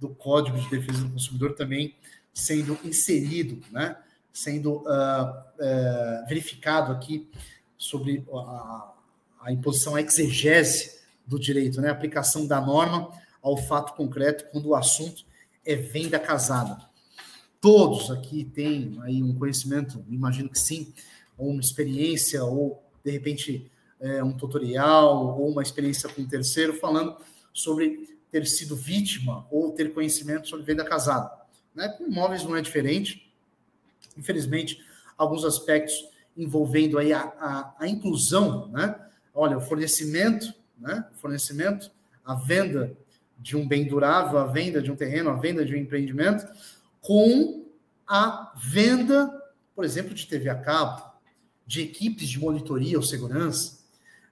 do Código de Defesa do Consumidor também sendo inserido, né? sendo uh, uh, verificado aqui sobre a, a imposição exegese do direito, né? a aplicação da norma ao fato concreto quando o assunto é venda casada. Todos aqui têm aí um conhecimento, imagino que sim, ou uma experiência, ou de repente é, um tutorial, ou uma experiência com um terceiro, falando sobre ter sido vítima ou ter conhecimento sobre venda casada. Né? Com imóveis não é diferente. Infelizmente, alguns aspectos envolvendo aí a, a, a inclusão, né? Olha, o fornecimento, né? O fornecimento, a venda de um bem durável, a venda de um terreno, a venda de um empreendimento, com a venda, por exemplo, de TV a cabo, de equipes de monitoria ou segurança,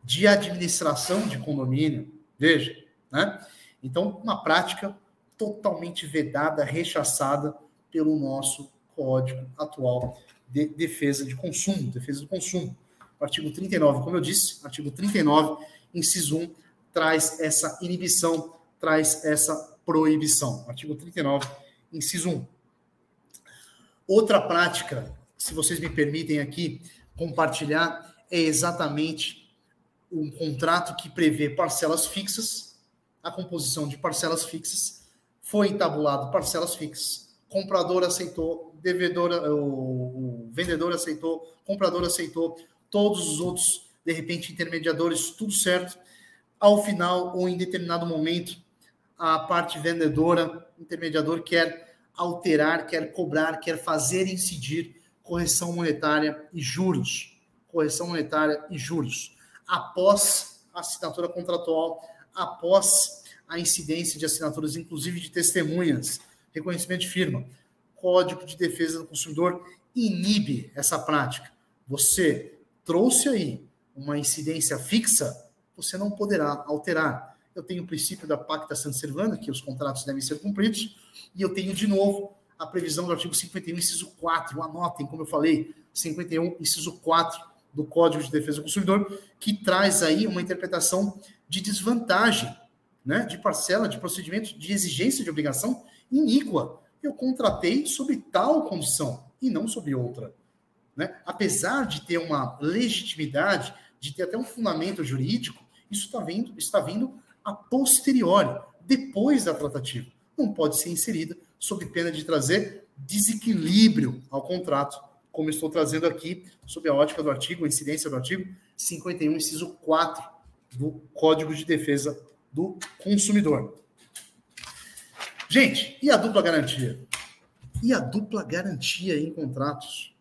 de administração de condomínio. Veja, né? Então, uma prática totalmente vedada, rechaçada pelo nosso código atual de defesa de consumo, defesa do consumo. Artigo 39, como eu disse, artigo 39, inciso 1, traz essa inibição, traz essa proibição. Artigo 39, inciso 1. Outra prática, se vocês me permitem aqui compartilhar, é exatamente um contrato que prevê parcelas fixas, a composição de parcelas fixas, foi entabulado parcelas fixas, comprador aceitou, devedor, o, o vendedor aceitou, comprador aceitou, todos os outros, de repente, intermediadores, tudo certo. Ao final, ou em determinado momento, a parte vendedora, intermediador, quer alterar, quer cobrar, quer fazer incidir correção monetária e juros. Correção monetária e juros. Após a assinatura contratual, após a incidência de assinaturas, inclusive de testemunhas, reconhecimento de firma. Código de Defesa do Consumidor inibe essa prática. Você trouxe aí uma incidência fixa, você não poderá alterar. Eu tenho o princípio da pacta sant servanda, que os contratos devem ser cumpridos, e eu tenho, de novo, a previsão do artigo 51, inciso 4. Anotem, como eu falei, 51, inciso 4 do Código de Defesa do Consumidor, que traz aí uma interpretação de desvantagem, né, de parcela, de procedimento, de exigência de obrigação iníqua. Eu contratei sob tal condição e não sob outra né? apesar de ter uma legitimidade, de ter até um fundamento jurídico, isso está vindo, está vindo a posteriori, depois da tratativa. Não pode ser inserida sob pena de trazer desequilíbrio ao contrato, como estou trazendo aqui, sob a ótica do artigo, a incidência do artigo 51, inciso 4 do Código de Defesa do Consumidor. Gente, e a dupla garantia? E a dupla garantia em contratos?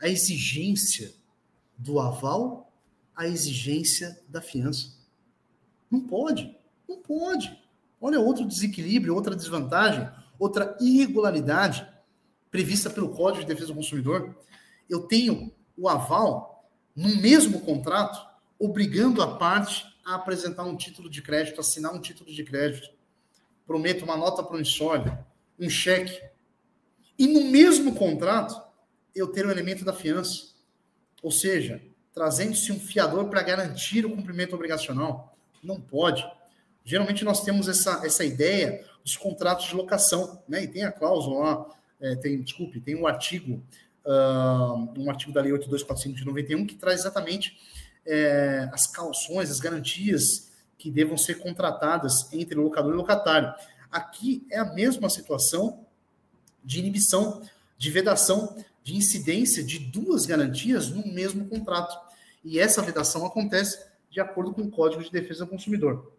a exigência do aval, a exigência da fiança. Não pode, não pode. Olha outro desequilíbrio, outra desvantagem, outra irregularidade prevista pelo Código de Defesa do Consumidor. Eu tenho o aval no mesmo contrato, obrigando a parte a apresentar um título de crédito, assinar um título de crédito. Prometo uma nota promissória, um cheque. E no mesmo contrato, eu ter o elemento da fiança. Ou seja, trazendo-se um fiador para garantir o cumprimento obrigacional. Não pode. Geralmente nós temos essa, essa ideia dos contratos de locação, né? E tem a cláusula lá, é, tem, desculpe, tem um artigo uh, um artigo da Lei 8245 de 91 que traz exatamente é, as calções, as garantias que devam ser contratadas entre locador e locatário. Aqui é a mesma situação de inibição, de vedação, de incidência de duas garantias no mesmo contrato. E essa vedação acontece de acordo com o Código de Defesa do Consumidor.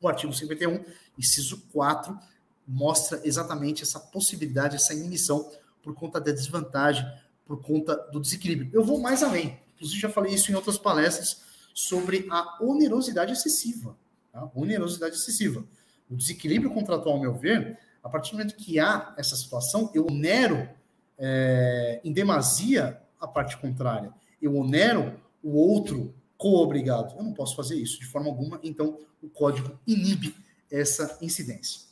O artigo 51, inciso 4, mostra exatamente essa possibilidade, essa inibição por conta da desvantagem, por conta do desequilíbrio. Eu vou mais além. Inclusive, já falei isso em outras palestras sobre a onerosidade excessiva. Tá? Onerosidade excessiva. O desequilíbrio contratual, ao meu ver, a partir do momento que há essa situação, eu onero é, em demasia a parte contrária. Eu onero o outro co-obrigado. Eu não posso fazer isso de forma alguma, então o código inibe essa incidência.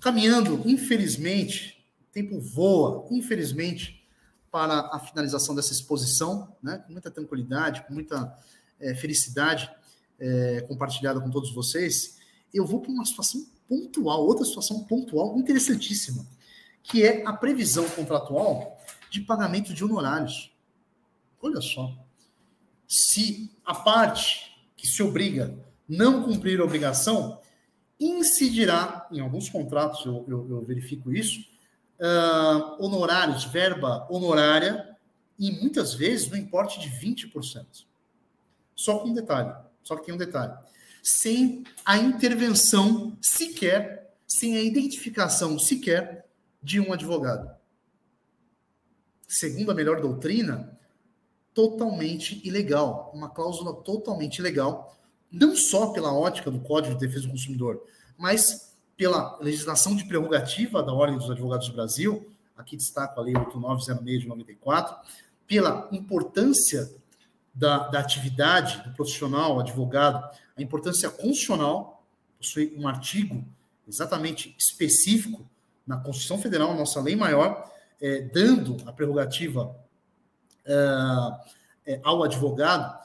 Caminhando, infelizmente, o tempo voa, infelizmente, para a finalização dessa exposição, né, com muita tranquilidade, com muita é, felicidade é, compartilhada com todos vocês, eu vou para uma situação pontual, outra situação pontual interessantíssima, que é a previsão contratual de pagamento de honorários. Olha só se a parte que se obriga não cumprir a obrigação, incidirá, em alguns contratos eu, eu, eu verifico isso, uh, honorários, verba honorária, e muitas vezes no importe de 20%. Só com um detalhe, só que tem um detalhe. Sem a intervenção sequer, sem a identificação sequer de um advogado. Segundo a melhor doutrina, totalmente ilegal, uma cláusula totalmente ilegal, não só pela ótica do Código de Defesa do Consumidor, mas pela legislação de prerrogativa da Ordem dos Advogados do Brasil, aqui destaco a Lei 8906 de 94, pela importância da, da atividade do profissional, advogado, a importância constitucional, possui um artigo exatamente específico na Constituição Federal, nossa lei maior, é, dando a prerrogativa é, ao advogado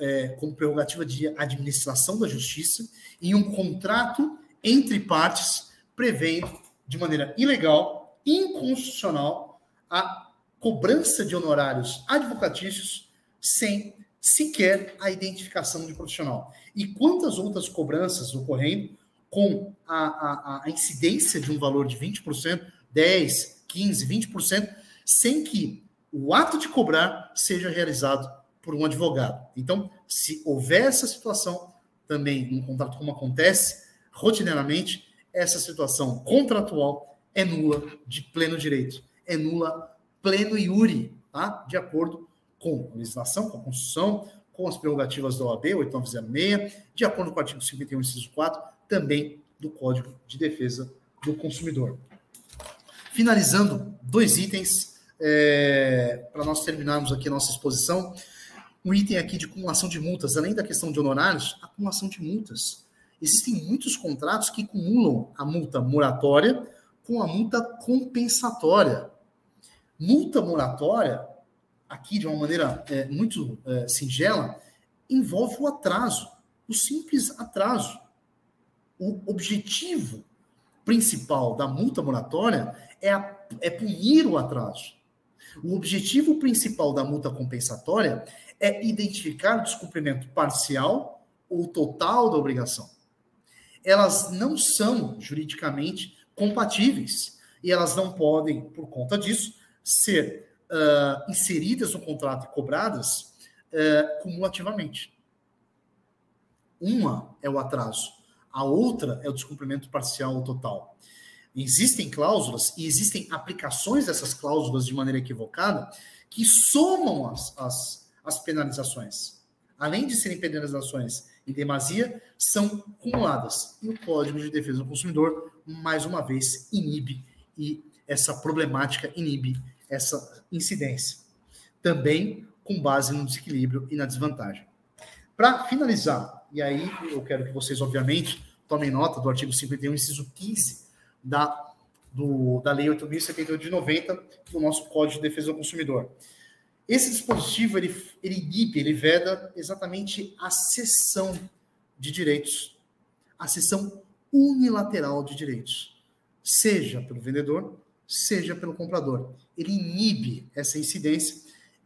é, como prerrogativa de administração da justiça em um contrato entre partes prevendo de maneira ilegal, inconstitucional, a cobrança de honorários advocatícios sem sequer a identificação de profissional. E quantas outras cobranças ocorrendo com a, a, a incidência de um valor de 20%, 10%, 15%, 20%, sem que o ato de cobrar seja realizado por um advogado. Então, se houver essa situação, também um contrato como acontece rotineiramente, essa situação contratual é nula de pleno direito, é nula pleno iure, tá? De acordo com a legislação, com a Constituição, com as prerrogativas da OAB 8906, de acordo com o artigo 51, inciso 4, também do Código de Defesa do Consumidor. Finalizando, dois itens é, para nós terminarmos aqui a nossa exposição, um item aqui de acumulação de multas, além da questão de honorários, acumulação de multas. Existem muitos contratos que acumulam a multa moratória com a multa compensatória. Multa moratória, aqui de uma maneira é, muito é, singela, envolve o atraso, o simples atraso. O objetivo principal da multa moratória é, a, é punir o atraso. O objetivo principal da multa compensatória é identificar o descumprimento parcial ou total da obrigação. Elas não são juridicamente compatíveis e elas não podem, por conta disso, ser uh, inseridas no contrato e cobradas uh, cumulativamente. Uma é o atraso, a outra é o descumprimento parcial ou total. Existem cláusulas e existem aplicações dessas cláusulas de maneira equivocada que somam as, as, as penalizações. Além de serem penalizações em demasia, são cumuladas. E o Código de Defesa do Consumidor, mais uma vez, inibe e essa problemática inibe essa incidência. Também com base no desequilíbrio e na desvantagem. Para finalizar, e aí eu quero que vocês, obviamente, tomem nota do artigo 51, inciso 15 da, do, da Lei 8.078 de 90, do nosso Código de Defesa do Consumidor. Esse dispositivo, ele, ele inibe, ele veda exatamente a cessão de direitos, a cessão unilateral de direitos, seja pelo vendedor, seja pelo comprador. Ele inibe essa incidência,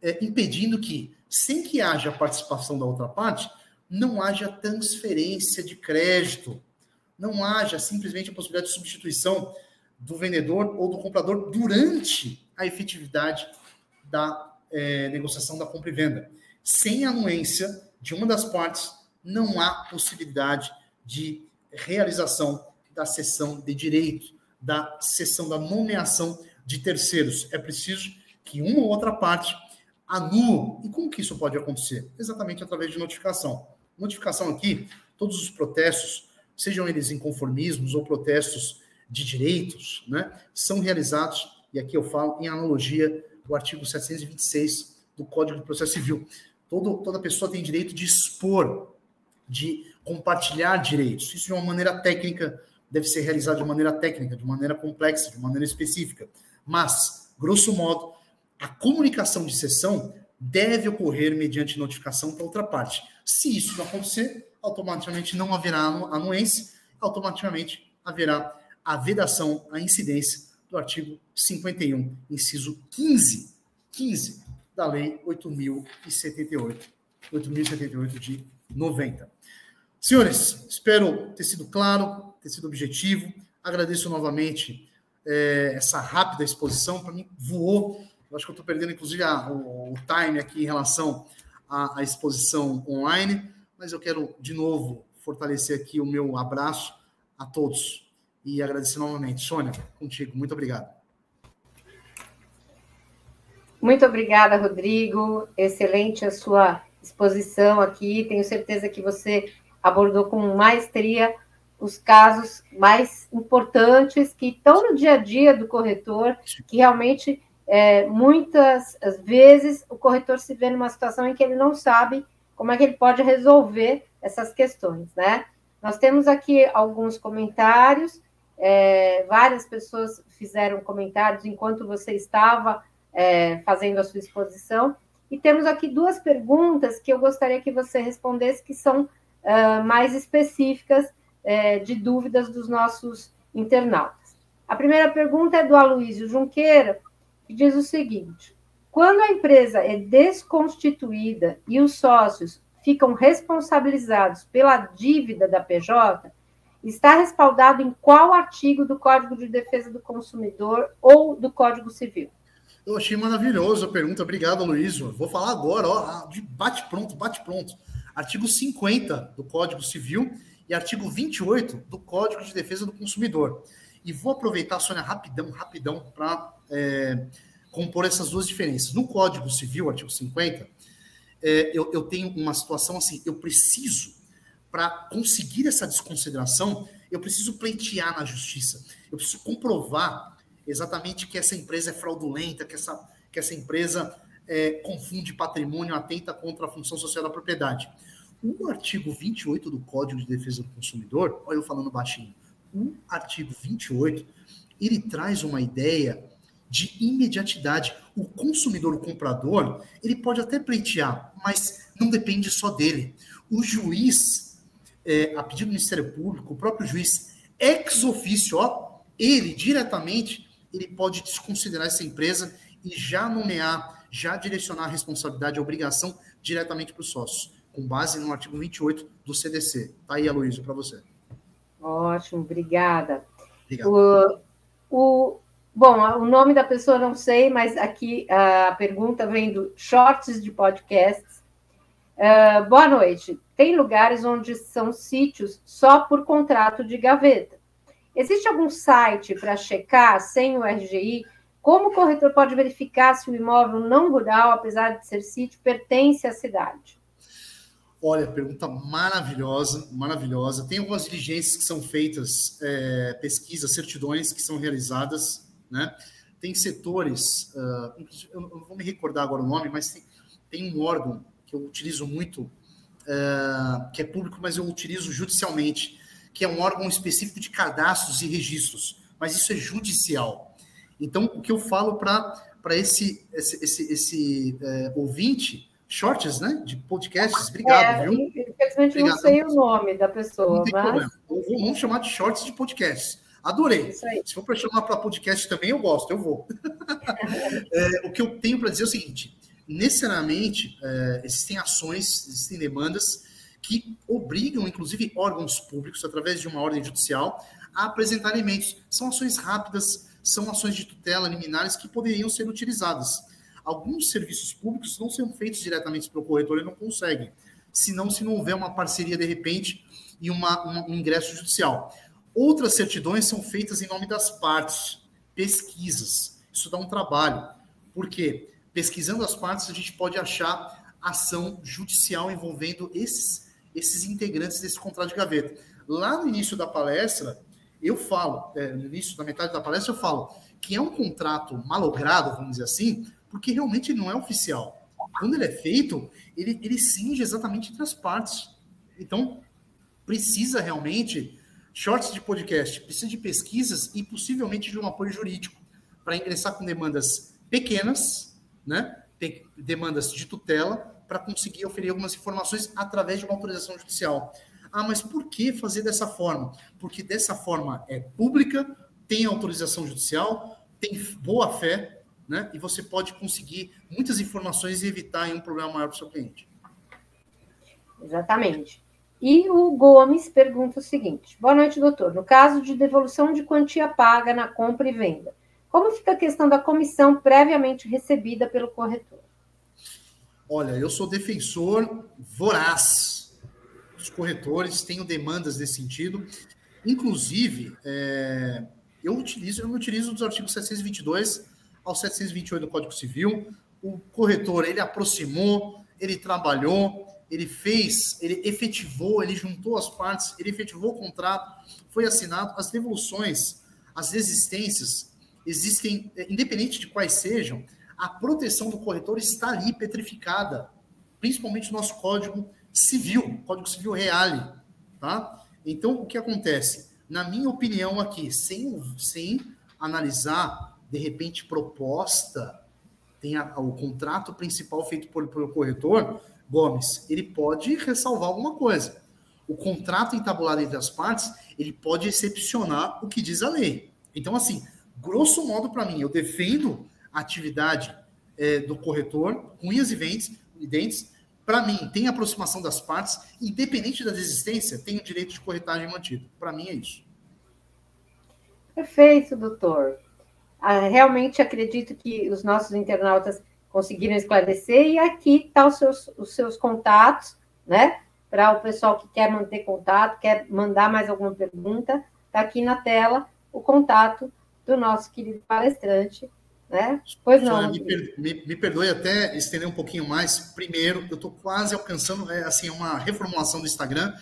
é, impedindo que, sem que haja participação da outra parte, não haja transferência de crédito, não haja simplesmente a possibilidade de substituição do vendedor ou do comprador durante a efetividade da é, negociação da compra e venda. Sem anuência de uma das partes, não há possibilidade de realização da cessão de direito, da cessão da nomeação de terceiros. É preciso que uma ou outra parte anule. E como que isso pode acontecer? Exatamente através de notificação. Notificação aqui, todos os protestos, sejam eles inconformismos ou protestos de direitos, né, são realizados, e aqui eu falo em analogia do artigo 726 do Código de Processo Civil. Todo, toda pessoa tem direito de expor, de compartilhar direitos. Isso de uma maneira técnica, deve ser realizado de maneira técnica, de maneira complexa, de maneira específica. Mas, grosso modo, a comunicação de sessão deve ocorrer mediante notificação para outra parte. Se isso não acontecer, automaticamente não haverá anuência, automaticamente haverá a vedação, a incidência do artigo 51, inciso 15, 15 da Lei 8.078, 8.078 de 90. Senhores, espero ter sido claro, ter sido objetivo. Agradeço novamente é, essa rápida exposição. Para mim, voou. Eu acho que eu estou perdendo, inclusive, a, o, o, time aqui em relação à, à exposição online, mas eu quero, de novo, fortalecer aqui o meu abraço a todos e agradecer novamente. Sônia, contigo. Muito obrigado. Muito obrigada, Rodrigo. Excelente a sua exposição aqui. Tenho certeza que você abordou com maestria os casos mais importantes que estão no dia a dia do corretor, que realmente é, muitas vezes o corretor se vê numa situação em que ele não sabe como é que ele pode resolver essas questões, né? Nós temos aqui alguns comentários é, várias pessoas fizeram comentários enquanto você estava é, fazendo a sua exposição. E temos aqui duas perguntas que eu gostaria que você respondesse, que são uh, mais específicas uh, de dúvidas dos nossos internautas. A primeira pergunta é do Aloysio Junqueira, que diz o seguinte: quando a empresa é desconstituída e os sócios ficam responsabilizados pela dívida da PJ, está respaldado em qual artigo do Código de Defesa do Consumidor ou do Código Civil? Eu achei maravilhoso a pergunta. Obrigado, Luiz. Vou falar agora, ó, de bate pronto, bate pronto. Artigo 50 do Código Civil e artigo 28 do Código de Defesa do Consumidor. E vou aproveitar, Sônia, rapidão, rapidão, para é, compor essas duas diferenças. No Código Civil, artigo 50, é, eu, eu tenho uma situação assim, eu preciso para conseguir essa desconsideração, eu preciso pleitear na justiça. Eu preciso comprovar exatamente que essa empresa é fraudulenta, que essa, que essa empresa é, confunde patrimônio, atenta contra a função social da propriedade. O artigo 28 do Código de Defesa do Consumidor, olha eu falando baixinho, o artigo 28, ele traz uma ideia de imediatidade. O consumidor, o comprador, ele pode até pleitear, mas não depende só dele. O juiz é, a pedido do Ministério Público, o próprio juiz ex ofício, ó, ele diretamente, ele pode desconsiderar essa empresa e já nomear, já direcionar a responsabilidade, a obrigação diretamente para os sócios, com base no artigo 28 do CDC. Tá aí, Aloysio, para você. Ótimo, obrigada. Obrigado. O, o, bom, o nome da pessoa não sei, mas aqui a pergunta vem do Shorts de Podcasts. Uh, boa noite. Tem lugares onde são sítios só por contrato de gaveta. Existe algum site para checar sem o RGI? Como o corretor pode verificar se o imóvel não rural, apesar de ser sítio, pertence à cidade? Olha, pergunta maravilhosa, maravilhosa. Tem algumas diligências que são feitas, é, pesquisas, certidões que são realizadas, né? Tem setores, uh, eu não vou me recordar agora o nome, mas tem, tem um órgão que eu utilizo muito, uh, que é público, mas eu utilizo judicialmente, que é um órgão específico de cadastros e registros, mas isso é judicial. Então, o que eu falo para esse, esse, esse, esse uh, ouvinte, shorts, né, de podcasts, obrigado, é, viu? Infelizmente obrigado. não sei o nome da pessoa, não tem mas... Problema. Vamos chamar de shorts de podcasts. Adorei. Se for para chamar para podcast também, eu gosto, eu vou. *laughs* é, o que eu tenho para dizer é o seguinte: necessariamente é, existem ações, existem demandas que obrigam, inclusive, órgãos públicos, através de uma ordem judicial, a apresentar elementos. São ações rápidas, são ações de tutela liminares que poderiam ser utilizadas. Alguns serviços públicos não são feitos diretamente pelo corretor, ele não consegue, senão se não houver uma parceria de repente e uma, um ingresso judicial. Outras certidões são feitas em nome das partes, pesquisas. Isso dá um trabalho. Por quê? Pesquisando as partes, a gente pode achar ação judicial envolvendo esses, esses integrantes desse contrato de gaveta. Lá no início da palestra, eu falo, é, no início da metade da palestra, eu falo que é um contrato malogrado, vamos dizer assim, porque realmente não é oficial. Quando ele é feito, ele, ele cinge exatamente entre as partes. Então, precisa realmente shorts de podcast, precisa de pesquisas e possivelmente de um apoio jurídico para ingressar com demandas pequenas, né? demandas de tutela, para conseguir oferir algumas informações através de uma autorização judicial. Ah, mas por que fazer dessa forma? Porque dessa forma é pública, tem autorização judicial, tem boa fé, né? E você pode conseguir muitas informações e evitar um problema maior para o seu cliente. Exatamente. E o Gomes pergunta o seguinte: Boa noite, doutor. No caso de devolução de quantia paga na compra e venda, como fica a questão da comissão previamente recebida pelo corretor? Olha, eu sou defensor voraz dos corretores, tenho demandas nesse sentido. Inclusive, é, eu utilizo, eu me utilizo dos artigos 722 ao 728 do Código Civil. O corretor ele aproximou, ele trabalhou, ele fez, ele efetivou, ele juntou as partes, ele efetivou o contrato, foi assinado. As devoluções, as existências, existem, é, independente de quais sejam, a proteção do corretor está ali petrificada, principalmente no nosso Código Civil, Código Civil Reale, tá? Então, o que acontece? Na minha opinião aqui, sem, sem analisar, de repente, proposta, tem a, o contrato principal feito pelo corretor, Gomes, ele pode ressalvar alguma coisa. O contrato entabulado entre as partes, ele pode excepcionar o que diz a lei. Então, assim, grosso modo, para mim, eu defendo a atividade é, do corretor, unhas e dentes, e dentes para mim, tem aproximação das partes, independente da desistência, tem o direito de corretagem mantido. Para mim é isso. Perfeito, doutor. Ah, realmente acredito que os nossos internautas conseguiram esclarecer, e aqui estão tá os seus, os seus contatos, né? Para o pessoal que quer manter contato, quer mandar mais alguma pergunta, está aqui na tela o contato do nosso querido palestrante, né? Pois não. Me, me, me, perdoe até estender um pouquinho mais. Primeiro, eu estou quase alcançando é, assim uma reformulação do Instagram.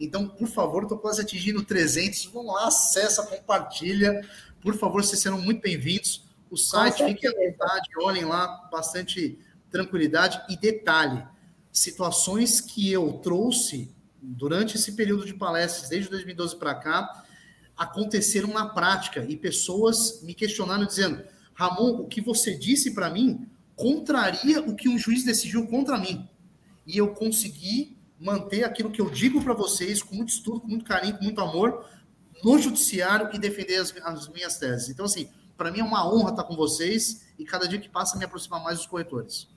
Então, por favor, estou quase atingindo 300. Vão lá, acessa, compartilha. Por favor, vocês serão muito bem-vindos. O site, fiquem à vontade, olhem lá, bastante tranquilidade. E detalhe, situações que eu trouxe durante esse período de palestras, desde 2012 para cá, aconteceram na prática e pessoas me questionaram dizendo: Ramon, o que você disse para mim contraria o que um juiz decidiu contra mim. E eu consegui manter aquilo que eu digo para vocês com muito estudo, com muito carinho, com muito amor no judiciário e defender as, as minhas teses. Então, assim, para mim é uma honra estar com vocês e cada dia que passa me aproximar mais dos corretores.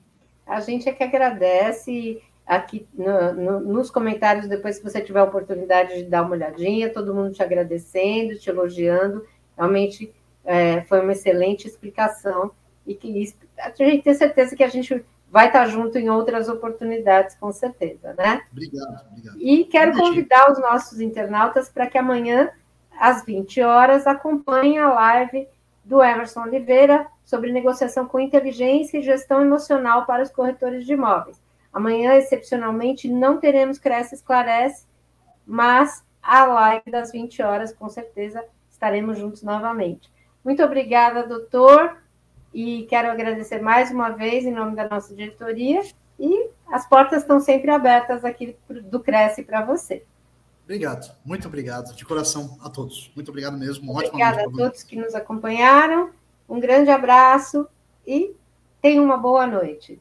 A gente é que agradece aqui no, no, nos comentários, depois que você tiver a oportunidade de dar uma olhadinha, todo mundo te agradecendo, te elogiando. Realmente é, foi uma excelente explicação e que a gente tem certeza que a gente vai estar junto em outras oportunidades, com certeza, né? Obrigado, obrigado. E quero convidar os nossos internautas para que amanhã, às 20 horas, acompanhem a live do Emerson Oliveira sobre negociação com inteligência e gestão emocional para os corretores de imóveis. Amanhã, excepcionalmente, não teremos Cresce Esclarece, mas a live das 20 horas, com certeza, estaremos juntos novamente. Muito obrigada, doutor, e quero agradecer mais uma vez em nome da nossa diretoria, e as portas estão sempre abertas aqui do Cresce para você. Obrigado, muito obrigado, de coração a todos. Muito obrigado mesmo. Obrigada a todos que nos acompanharam. Um grande abraço e tenham uma boa noite.